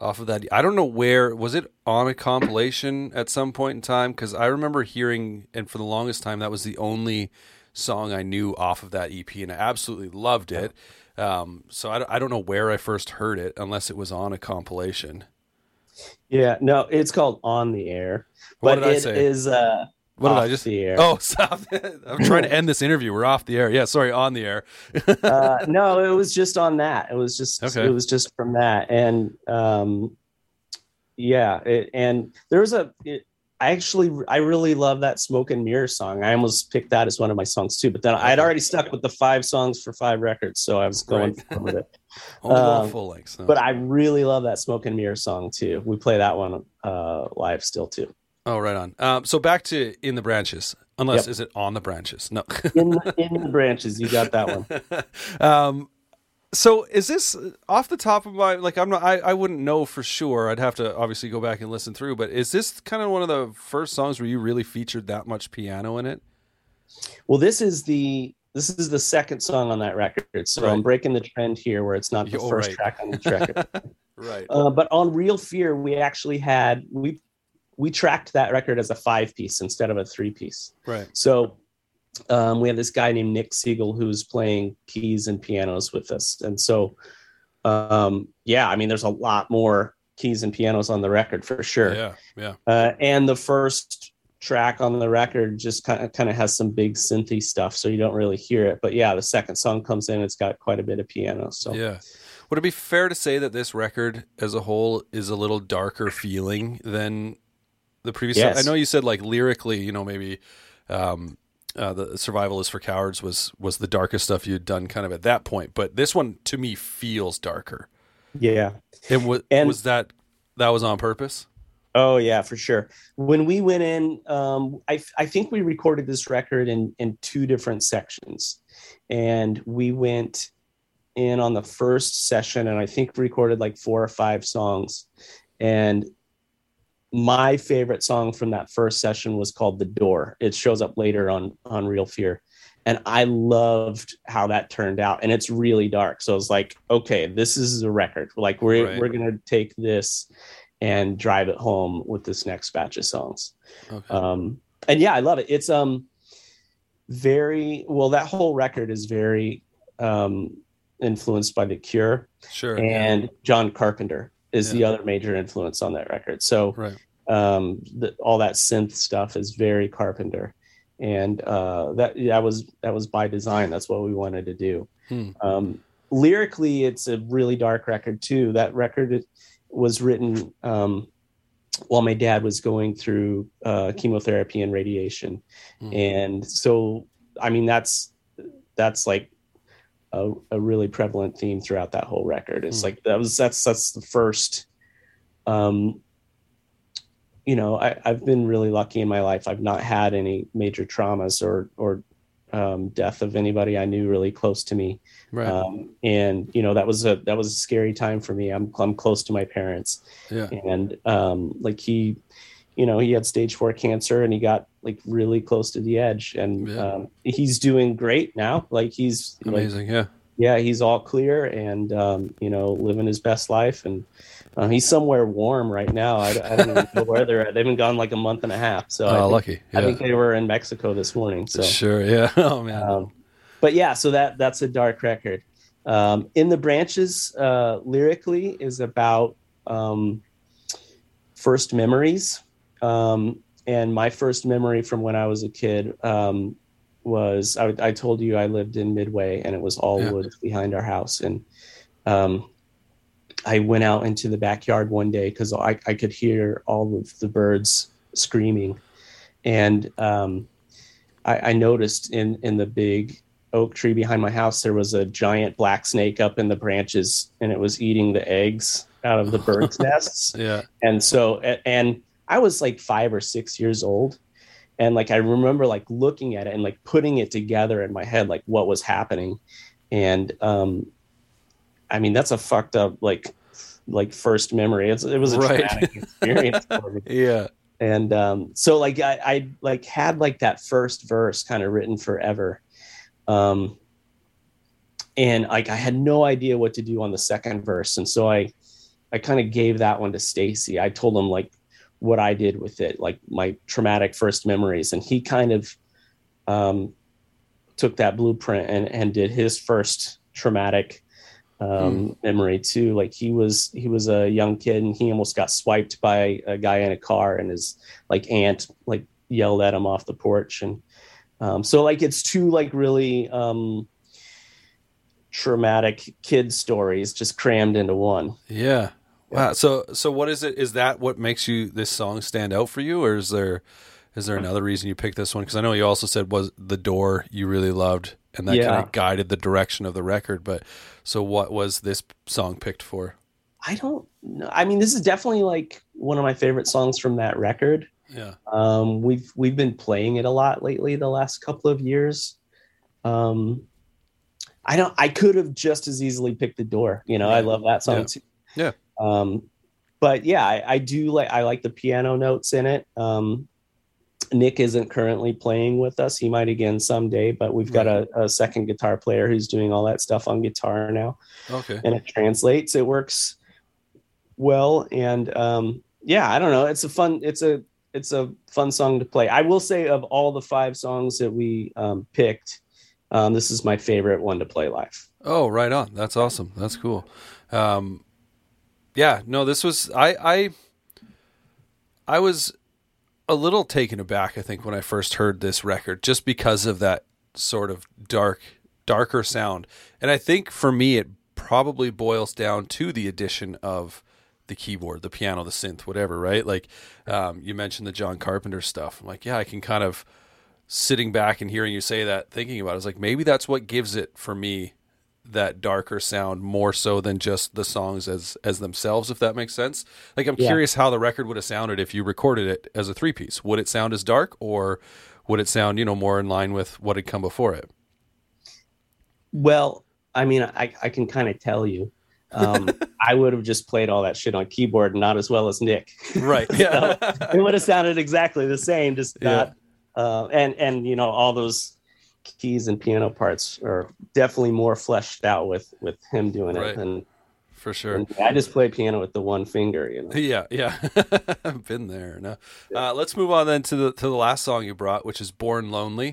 off of that. I don't know where was it on a compilation at some point in time because I remember hearing, and for the longest time, that was the only song I knew off of that EP, and I absolutely loved it. Um, so I, don't- I don't know where I first heard it unless it was on a compilation. Yeah, no, it's called On the Air. What but did I it say? is, uh What did I just? the air. Oh, stop! I'm trying to end this interview. We're off the air. Yeah, sorry, on the air. uh, no, it was just on that. It was just Okay. it was just from that, and um, yeah, it, and there was a. It, I actually I really love that Smoke and Mirror song. I almost picked that as one of my songs too, but then I'd already stuck with the five songs for five records, so I was going Right. with it. Um, full length. But I really love that Smoke and Mirror song too. We play that one uh, live still too. Oh, right on. Um, so back to in the branches. Unless Yep. is it on the branches? No. In the, in the branches, you got that one. um, so is this off the top of my like? I'm not. I, I wouldn't know for sure. I'd have to obviously go back and listen through. But is this kind of one of the first songs where you really featured that much piano in it? Well, this is the this is the second song on that record, so Right. I'm breaking the trend here, where it's not the first right. track on each record. Right. uh, but on Real Fear, we actually had we we tracked that record as a five piece instead of a three piece. right. So um, we have this guy named Nick Siegel who's playing keys and pianos with us, and so um, yeah, I mean, there's a lot more keys and pianos on the record for sure. Yeah. Yeah. Uh, and the first track on the record just kind of kind of has some big synthy stuff, so you don't really hear it. But yeah, the second song comes in, it's got quite a bit of piano. So Yeah. Would it be fair to say that this record as a whole is a little darker feeling than the previous? Yes. I know you said like lyrically, you know, maybe um, uh, the Survival is for Cowards was was the darkest stuff you'd done kind of at that point, but this one to me feels darker. yeah, And was And- was that that was on purpose? oh yeah, for sure. When we went in, um, I I think we recorded this record in in two different sections, and we went in on the first session, and I think recorded like four or five songs, and my favorite song from that first session was called "The Door." It shows up later on on Real Fear, and I loved how that turned out. And it's really dark, so it's like, okay, this is a record. Like we're Right. we're gonna take this and drive it home with this next batch of songs. Okay. Um, and yeah, I love it. It's um very well. That whole record is very um, influenced by The Cure sure. and John Carpenter is the other major influence on that record. So Right. um, the, all that synth stuff is very Carpenter, and uh, that that was that was by design. That's what we wanted to do. Hmm. Um, lyrically, it's a really dark record too. That record was written um, while my dad was going through uh, chemotherapy and radiation, Hmm. and so I mean that's that's like a, a really prevalent theme throughout that whole record. It's Hmm. like that was that's that's the first. Um, you know, I, I've been really lucky in my life. I've not had any major traumas or or um, death of anybody I knew really close to me. Right. Um, and you know that was a that was a scary time for me. I'm I'm close to my parents, yeah. and um, like he, you know, he had stage four cancer, and he got like really close to the edge, and Yeah. um, he's doing great now. Like he's like, Amazing. yeah. yeah, he's all clear, and um, you know, living his best life, and uh, he's somewhere warm right now. I, I don't even know where they're at. They've been gone like a month and a half. So I oh, think, lucky. Yeah. I think they were in Mexico this morning. So Sure. Yeah. Oh man. um, but yeah, so that that's a dark record. Um, in the branches, uh, lyrically is about um, first memories, um, and my first memory from when I was a kid um, was I, I told you I lived in Midway, and it was all Yeah. woods behind our house, and um, I went out into the backyard one day because I, I could hear all of the birds screaming, and um, I, I noticed in in the big oak tree behind my house there was a giant black snake up in the branches, and it was eating the eggs out of the birds' nests. yeah. And so, and I was like five or six years old, and like I remember like looking at it and like putting it together in my head, like what was happening, and um, I mean that's a fucked up like like first memory. It's, it was a Right. traumatic experience for me Yeah. and um, so like I, I like had like that first verse kind of written forever um, and like i had no idea what to do on the second verse and so i i kind of gave that one to stacy i told him like what i did with it like my traumatic first memories and he kind of um, took that blueprint and and did his first traumatic um, memory too. Like he was he was a young kid and he almost got swiped by a guy in a car and his like aunt like yelled at him off the porch and um, so like it's two like really um, traumatic kid stories just crammed into one. Yeah. Wow. So so what is it? Is that what makes you this song stand out for you, or is there is there another reason you picked this one? Because I know you also said was the door you really loved, and that Yeah. kind of guided the direction of the record. But so what was this song picked for? I don't know. I mean, this is definitely like one of my favorite songs from that record. Yeah. Um, we've we've been playing it a lot lately the last couple of years. Um, I don't. I could have just as easily picked the door. You know, I love that song Yeah. too. Yeah. Um, but yeah, I, I do like. I like the piano notes in it. Um, Nick isn't currently playing with us. He might again someday. But we've got a, a second guitar player who's doing all that stuff on guitar now Okay. and it translates it works well and um yeah i don't know it's a fun it's a it's a fun song to play i will say of all the five songs that we um picked um this is my favorite one to play live Oh, right on. That's awesome. That's cool. Um, yeah, no, this was I I I was a little taken aback. I think when I first heard this record, just because of that sort of dark, darker sound, and I think for me it probably boils down to the addition of the keyboard, the piano, the synth, whatever. Right? Like um, you mentioned the John Carpenter stuff. I'm like, yeah, I can kind of sitting back and hearing you say that, thinking about it, like maybe that's what gives it for me that darker sound more so than just the songs as as themselves if that makes sense. Like i'm Yeah. curious how the record would have sounded if you recorded it as a three piece would it sound as dark or would it sound you know more in line with what had come before it? Well i mean i i can kind of tell you. Um i would have just played all that shit on keyboard not as well as nick. Right. Yeah it would have sounded exactly the same just Yeah. uh and and you know all those keys and piano parts are definitely more fleshed out with with him doing Right. it than for sure. and i just play piano with the one finger you know? Yeah yeah. I've been there no. Uh, let's move on then to the to the last song you brought which is born lonely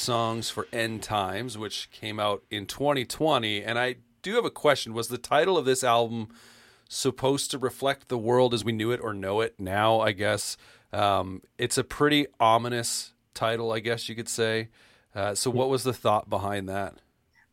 Songs for End Times, which came out in 2020. And I do have a question. Was the title of this album supposed to reflect the world as we knew it or know it now, I guess? Um, it's a pretty ominous title, I guess you could say. Uh, so, what was the thought behind that?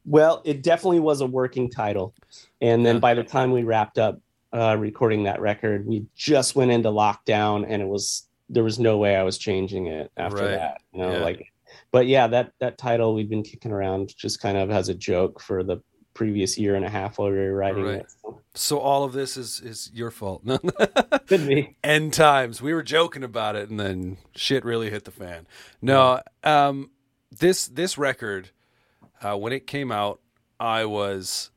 Well, it definitely was a working title. And then by the time we wrapped up uh, recording that record, we just went into lockdown and it was there was no way I was changing it after Right. that. You know, Yeah. like but yeah, that that title we've been kicking around just kind of as a joke for the previous year and a half while we were writing Right. it. So, So, all of this is, is your fault. could be. end times. We were joking about it, and then shit really hit the fan. No, um, this this record, uh, when it came out, I was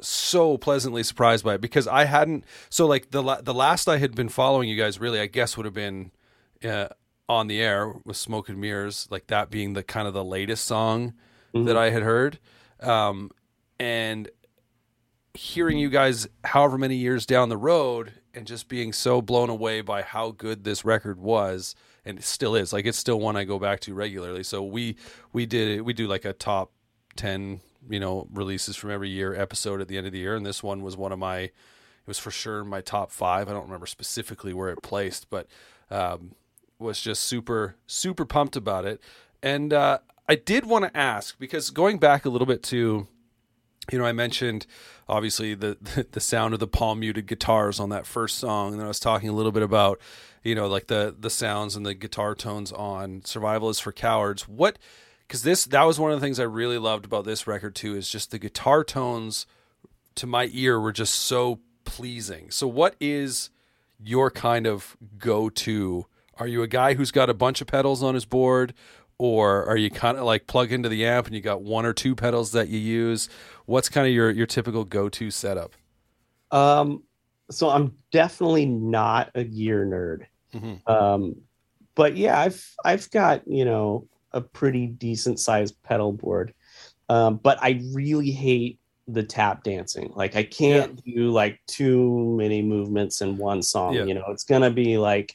so pleasantly surprised by it because I hadn't. So like the la- the last I had been following you guys, really, I guess would have been uh, on the air with Smoke and Mirrors, like that being the kind of the latest song that I had heard, um, and hearing you guys however many years down the road and just being so blown away by how good this record was and it still is like it's still one I go back to regularly. So we we did we do like a top 10 you know releases from every year episode at the end of the year and this one was one of my it was for sure my top 5 I don't remember specifically where it placed but um was just super super pumped about it and uh I did want to ask because going back a little bit to you know, I mentioned obviously the the sound of the palm muted guitars on that first song, and then I was talking a little bit about, you know, like the the sounds and the guitar tones on "Survival Is for Cowards." What? Because this that was one of the things I really loved about this record too is just the guitar tones to my ear were just so pleasing. So, what is your kind of go to? Are you a guy who's got a bunch of pedals on his board? Or are you kind of like plug into the amp and you got one or two pedals that you use? What's kind of your, your typical go to setup? Um, so I'm definitely not a gear nerd. Mhm. Um, but yeah, I've I've got you know a pretty decent sized pedal board. Um, but I really hate the tap dancing. Like I can't do like too many movements in one song. Yeah. You know, it's gonna be like,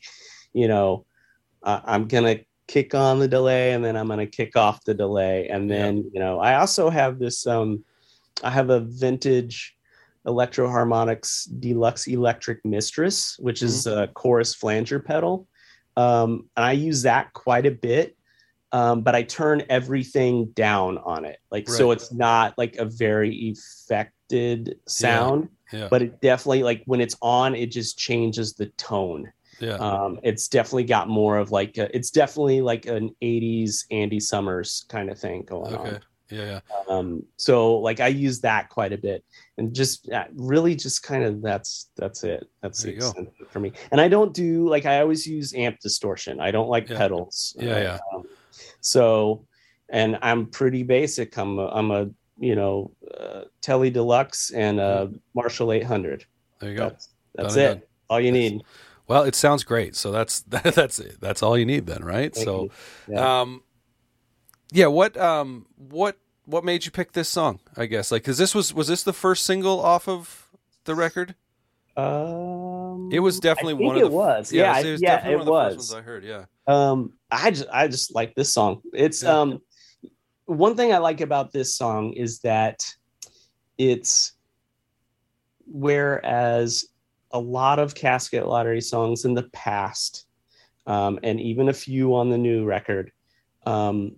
you know, uh, I'm gonna kick on the delay and then I'm gonna kick off the delay and then you know I also have this um I have a vintage Electro-Harmonix Deluxe Electric Mistress, which is Mm-hmm. a chorus flanger pedal. Um, and I use that quite a bit, um, but I turn everything down on it. Like, so it's not like a very affected sound, Yeah. but it definitely, like, when it's on, it just changes the tone. Yeah. Um, it's definitely got more of like, a, it's definitely like an 80s Andy Summers kind of thing going on. okay. Yeah. Yeah. um so like i use that quite a bit and just uh, really just kind of that's that's it that's There the extent of it for me and i don't do like i always use amp distortion i don't like Yeah. pedals Yeah, yeah. um, so and i'm pretty basic i'm a, i'm a you know uh, telly deluxe and a marshall 800 There you go. that's that's it done. all you That's- need Well, it sounds great. So that's that's it. That's all you need then, right? Thank so. Yeah. um, yeah. What um what what made you pick this song? I guess like because this was was this the first single off of the record? um It was definitely one of it the was yeah it was yeah definitely it one of the was ones I heard. Yeah. Um, I just I just like this song. It's Yeah. um one thing I like about this song is that it's whereas a lot of casket lottery songs in the past, um, and even a few on the new record, um,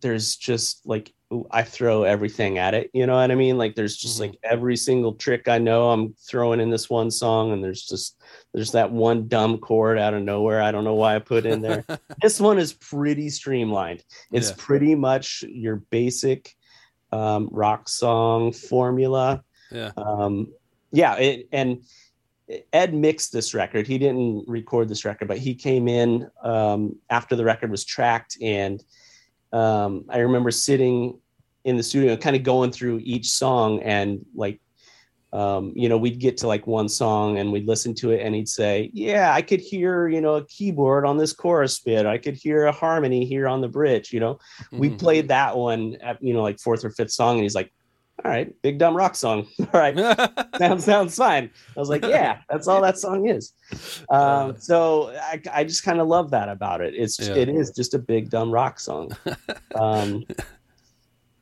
there's just like I throw everything at it. You know what I mean? Like there's just Mhm. like every single trick I know I'm throwing in this one song, and there's just there's that one dumb chord out of nowhere. I don't know why I put in there. this one is pretty streamlined. It's Yeah. pretty much your basic um, rock song formula. Yeah. Um, yeah, it, and Ed mixed this record. He didn't record this record, but he came in um, after the record was tracked, and um, I remember sitting in the studio, kind of going through each song, and like, um, you know, we'd get to like one song, and we'd listen to it, and he'd say, "Yeah, I could hear, you know, a keyboard on this chorus bit. I could hear a harmony here on the bridge." You know, we Mhm. played that one at you know like fourth or fifth song, and he's like, all right, big dumb rock song. All right, sounds sounds fine. I was like, yeah, that's all that song is. Um, so I, I just kind of love that about it. It's Yeah. it is just a big dumb rock song. Um,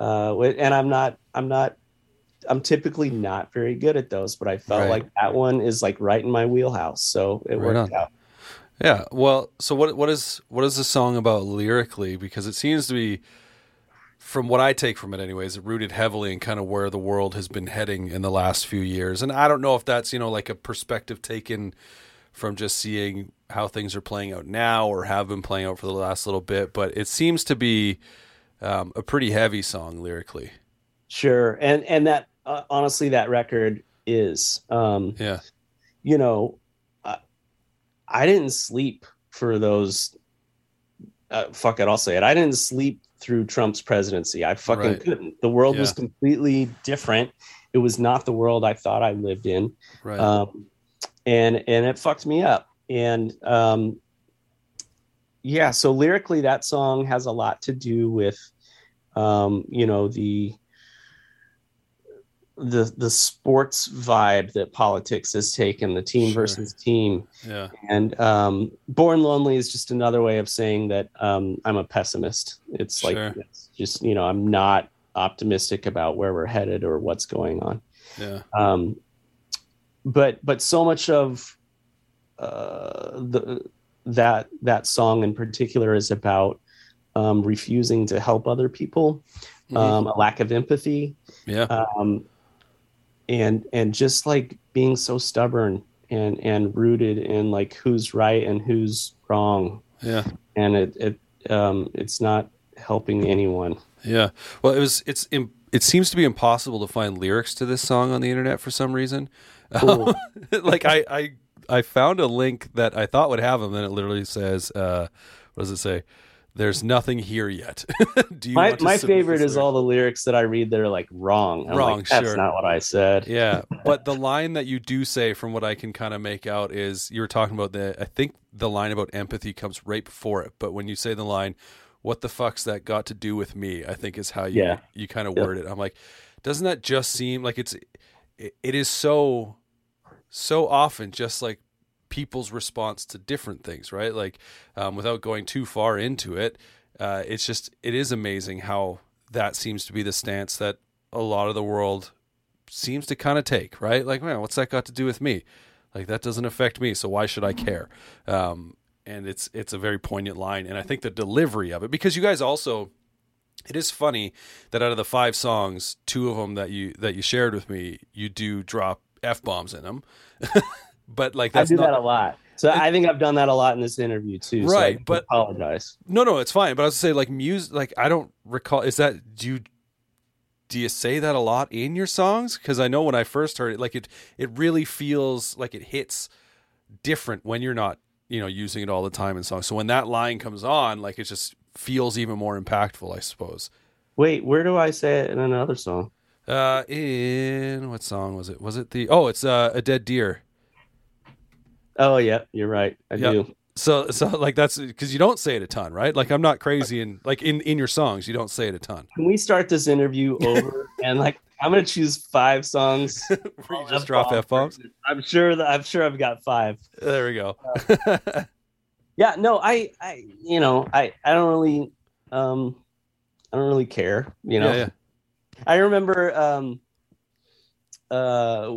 uh, and I'm not I'm not I'm typically not very good at those, but I felt Right. like that one is like right in my wheelhouse, so it Right worked on. out. Yeah. Well, so what what is what is the song about lyrically? Because it seems to be, from what I take from it, anyways, it rooted heavily in kind of where the world has been heading in the last few years. And I don't know if that's you know like a perspective taken from just seeing how things are playing out now or have been playing out for the last little bit, but it seems to be um, a pretty heavy song lyrically. Sure, and and that uh, honestly, that record is. Um, Yeah. you know, I, I didn't sleep for those. Uh, fuck it, I'll say it. I didn't sleep through Trump's presidency. I fucking Right. couldn't. The world was completely different. It was not the world I thought I lived in, Right. um, and and it fucked me up. And um, yeah, so lyrically, that song has a lot to do with, um, you know, the the the sports vibe that politics has taken, the team Sure. versus team, yeah. and um, "Born Lonely" is just another way of saying that um, I'm a pessimist. It's like it's just you know I'm not optimistic about where we're headed or what's going on. Yeah. Um, but but so much of uh, the that that song in particular is about um, refusing to help other people, Mhm. um, a lack of empathy, yeah. um, and and just like being so stubborn and and rooted in like who's right and who's wrong, yeah. and it it um, it's not helping anyone. Yeah. Well, it was. It's. Im- It seems to be impossible to find lyrics to this song on the internet for some reason. Cool. like I, I, I found a link that I thought would have them, and it literally says, uh, "What does it say? There's nothing here yet." Do you My my favorite is all the lyrics that I read that are like wrong. I'm Wrong, like, That's sure. not what I said. Yeah, but the line that you do say, from what I can kind of make out, is you were talking about the. I think the line about empathy comes right before it, but when you say the line, "What the fuck's that got to do with me?" I think is how you Yeah. you kind of word it. I'm like, doesn't that just seem like it's it, it is so so often just like people's response to different things, right? Like um, without going too far into it, uh, it's just it is amazing how that seems to be the stance that a lot of the world seems to kind of take, right? Like, man, what's that got to do with me? Like that doesn't affect me, so why should I care? Um, and it's it's a very poignant line, and I think the delivery of it because you guys also. It is funny that out of the five songs, two of them that you that you shared with me, you do drop f bombs in them. but like I that's do not that a lot. So I think I've done that a lot in this interview too. so I Right, but- apologize. no, no, it's fine. But I was say like music, like I don't recall. Is that do you do you say that a lot in your songs? Because I know when I first heard it, like it it really feels like it hits different when you're not you know using it all the time in songs. So when that line comes on, like it just feels even more impactful, I suppose. Wait, where do I say it in another song? Uh, in what song was it? Was it the? Oh, it's uh, a dead deer. Oh yeah, you're right. I Yeah. do. So so like that's because you don't say it a ton, right? Like I'm not crazy and like in in your songs you don't say it a ton. Can we start this interview over and like I'm gonna choose five songs. Where you just drop f bombs. I'm sure that I'm sure I've got five. There we go. Yeah, no, I, I, you know, I, I don't really, um, I don't really care. You know, Yeah, yeah. I remember, um, uh,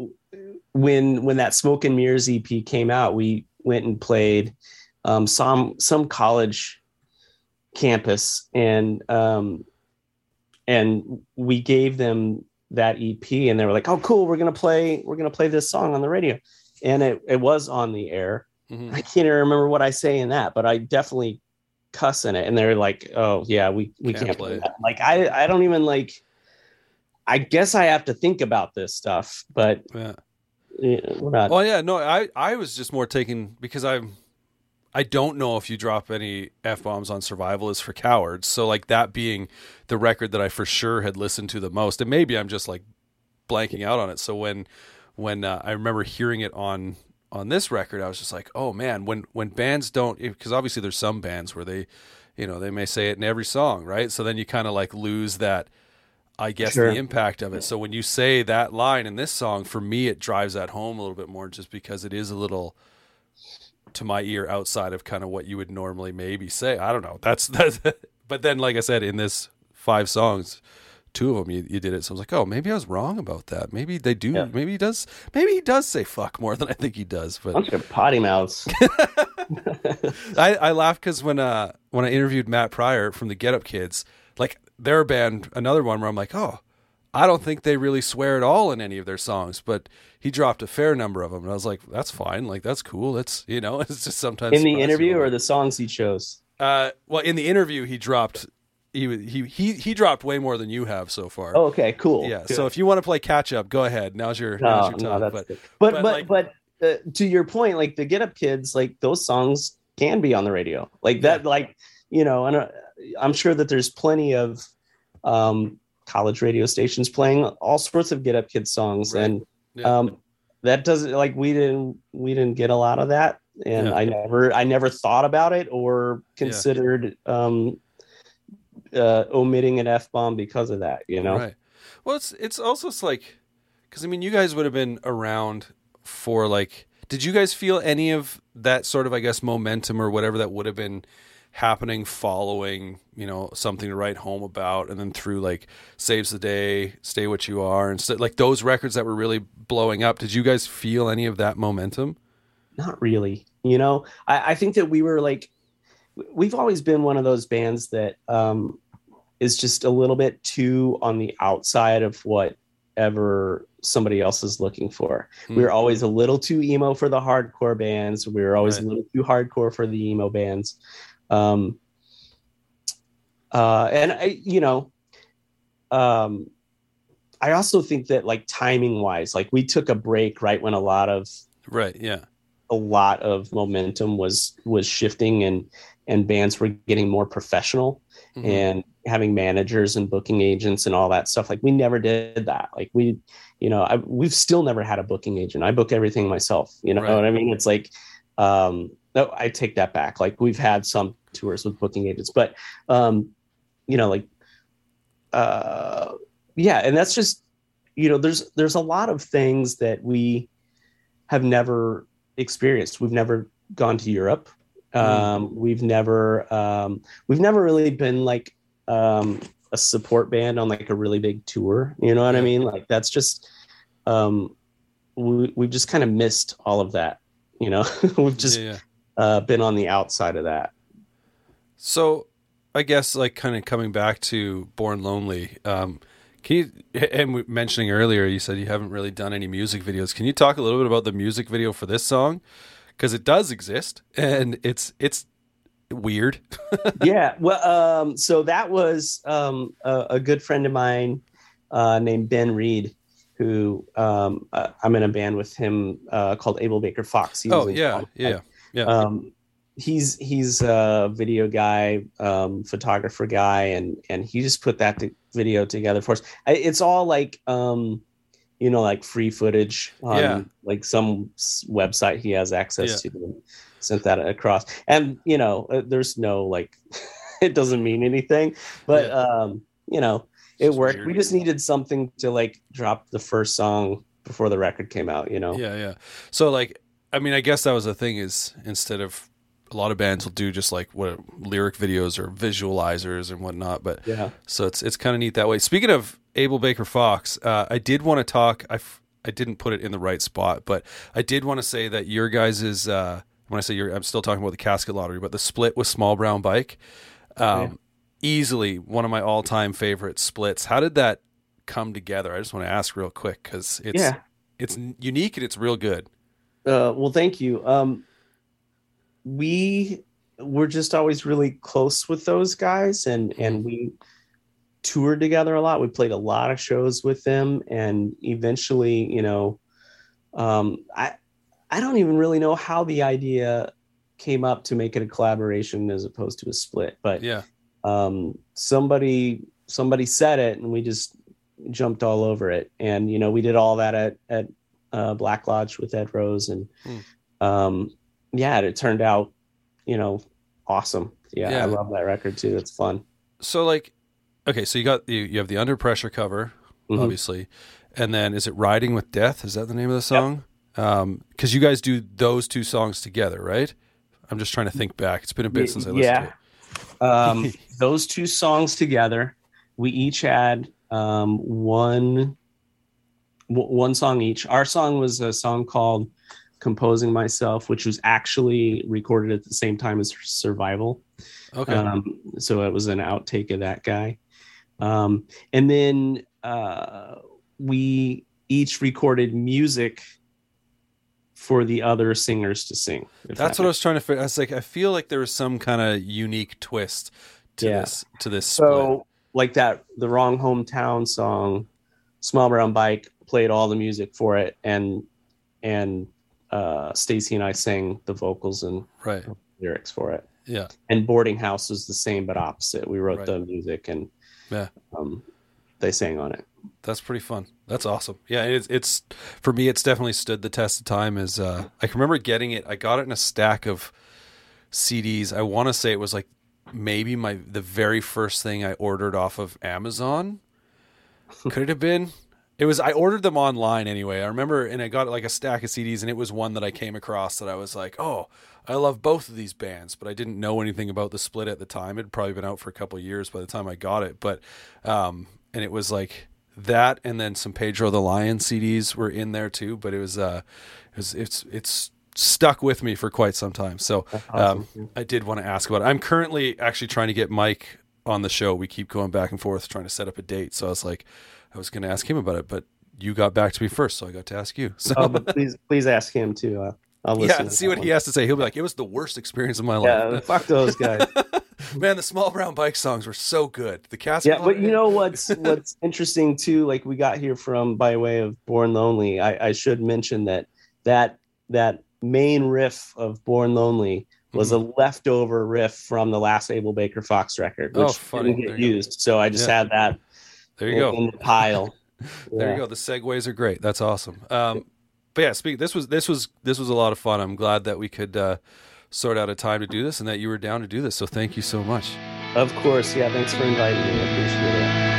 when when that Smoke and Mirrors EP came out, we went and played, um, some some college campus, and um, and we gave them that EP, and they were like, "Oh, cool, we're gonna play, we're gonna play this song on the radio," and it it was on the air. Mhm. I can't even remember what I say in that, but I definitely cuss in it. And they're like, "Oh yeah, we we Can't can't, play play that." Like I I don't even like. I guess I have to think about this stuff, but Yeah. you we're not. Well, yeah, no, I I was just more taken because I'm I don't know if you drop any f bombs on Survival is for cowards. So like that being the record that I for sure had listened to the most, and maybe I'm just like blanking out on it. So when when uh, I remember hearing it on on this record, I was just like, oh man, when when bands don't because obviously there's some bands where they you know they may say it in every song, right? So then you kind of like lose that I guess Sure. the impact of it. So when you say that line in this song, for me it drives that home a little bit more, just because it is a little to my ear outside of kind of what you would normally maybe say. I don't know. That's that's. But then, like I said, in this five songs, two of them you, you did it. So I was like, oh, maybe I was wrong about that. Maybe they do. Yeah. Maybe he does. Maybe he does say fuck more than I think he does. But Bunch of potty mouths. I, I laugh because when uh when I interviewed Matt Pryor from the Get Up Kids, like their band, another one where I'm like, oh, I don't think they really swear at all in any of their songs, but he dropped a fair number of them, and I was like, that's fine, like that's cool. It's you know, it's just sometimes in the interview or the songs he chose. uh, well, in the interview he dropped he he he he dropped way more than you have so far. Oh, okay, cool. yeah. Good. So if you want to play catch up, go ahead. Now's your no, now's your time. that's but. But but but, but, uh, to your point, like the Get Up Kids, like those songs can be on the radio, like that. Like you know, and uh, I'm sure that there's plenty of um, college radio stations playing all sorts of Get Up Kids songs, Right. and Yeah. um, that doesn't like we didn't we didn't get a lot of that, and Yeah. I never I never thought about it or considered um, uh, omitting an f bomb because of that. You know, Right. Well, it's it's also it's like because I mean, you guys would have been around for like. Did you guys feel any of that sort of I guess momentum or whatever that would have been happening following you know something to write home about and then through like saves the day stay what you are and st- like those records that were really blowing up. Did you guys feel any of that momentum? Not really. You know I, I think that we were like we've always been one of those bands that um is just a little bit too on the outside of whatever somebody else is looking for. Hmm. we were always a little too emo for the hardcore bands. We were always Right. a little too hardcore for the emo bands um uh and i you know um i also think that like timing wise like we took a break right when a lot of right yeah. a lot of momentum was was shifting and and bands were getting more professional Mhm. and having managers and booking agents and all that stuff like we never did that. Like we you know I, we've still never had a booking agent. I book everything myself you know Right. what i mean? It's like um no i take that back. Like we've had some tours with booking agents. But um you know like uh yeah and that's just you know there's there's a lot of things that we have never experienced. We've never gone to europe. Um we've never um we've never really been like um a support band on like a really big tour. You know what i mean? Like that's just um we, we've just kind of missed all of that you know? We've just yeah, yeah. uh been on the outside of that So, I guess like kind of coming back to Born Lonely. Um, can you and mentioning earlier, you said you haven't really done any music videos. Can you talk a little bit about the music video for this song? Because it does exist, and it's it's weird. yeah well um so that was um a, a good friend of mine uh named ben reed who um uh, i'm in a band with him uh called able baker fox He oh yeah, yeah, yeah. um he's he's a video guy um photographer guy and and he just put that to, video together for us it's all like um you know like free footage on Yeah. like some website he has access Yeah. to and sent that across and you know uh, there's no like it doesn't mean anything but Yeah. um you know it Just worked weird. we just needed something to like drop the first song before the record came out you know Yeah, yeah. So like, I mean, I guess that was the thing is instead of a lot of bands will do just like what lyric videos or visualizers and whatnot, but yeah so it's it's kind of neat that way. Speaking of Able Baker Fox, uh, I did want to talk. I f- I didn't put it in the right spot, but I did want to say that your guys is uh, when I say your, I'm still talking about the casket lottery, but the split with Small Brown Bike, um, easily one of my all time favorite splits. How did that come together? I just want to ask real quick because it's yeah it's unique and it's real good. Uh, well, thank you. Um, we were just always really close with those guys, and and we toured together a lot. We played a lot of shows with them, and eventually, you know, um, I I don't even really know how the idea came up to make it a collaboration as opposed to a split, but Yeah, um, somebody somebody said it, and we just jumped all over it. And you know, we did all that at at uh, Black Lodge with Ed Rose, and Hmm. um, yeah, it turned out, you know, awesome. Yeah, Yeah. I love that record too. It's fun. so like okay, so you got you, you have the Under Pressure cover, Mhm. obviously, and then is it Riding with Death? Is that the name of the song? Because you guys do those two songs together, right? I'm just trying to think back. It's been a bit since I listened yeah. to it. Um, those two songs together, we each had um, one w- one song each. Our song was a song called "Composing Myself," which was actually recorded at the same time as "Survival." Okay. Um, so it was an outtake of that guy. Um, and then uh, we each recorded music for the other singers to sing. That's that what I was trying to figure. I was like, I feel like there was some kind of unique twist to Yeah. this to this split. So, like that, the wrong hometown song, "Small Brown Bike" played all the music for it, and and uh, Stacy and I sang the vocals and right. lyrics for it. Yeah. And "Boarding House" was the same but opposite. We wrote Right. the music and Yeah. um, they sang on it. That's pretty fun. That's awesome. Yeah, it's it's for me. It's definitely stood the test of time. As uh, I can remember getting it. I got it in a stack of CDs. I want to say it was like maybe my the very first thing I ordered off of Amazon. Could it have been? It was. I ordered them online anyway. I remember, and I got like a stack of CDs, and it was one that I came across that I was like, "Oh, I love both of these bands," but I didn't know anything about the split at the time. It'd probably been out for a couple of years by the time I got it, but um, and it was like that, and then some Pedro the Lion CDs were in there too. But it was, uh, it was, it's, it's stuck with me for quite some time. So um, I did want to ask about it. I'm currently actually trying to get Mike on the show. We keep going back and forth trying to set up a date. So I was like, I was going to ask him about it, but you got back to me first, so I got to ask you. So Oh, but please, please ask him too. Uh, I'll listen. yeah, to see what one. he has to say. He'll be like, it was the worst experience of my Yeah, life. fuck those guys. Man, the small brown bike songs were so good. The cast. yeah, but you know what's what's interesting too? Like we got here from by way of Born Lonely. I, I should mention that that that main riff of Born Lonely was a leftover riff from the last Able Baker Fox record, Mm-hmm. Oh, which didn't get used. So I just Yeah. had that there you in, go. in the pile. There Yeah. you go. The segues are great. That's awesome. Um, but yeah, speak. This was this was this was a lot of fun. I'm glad that we could uh, sort out a time to do this and that you were down to do this. So thank you so much. Of course, yeah. Thanks for inviting me. I appreciate it.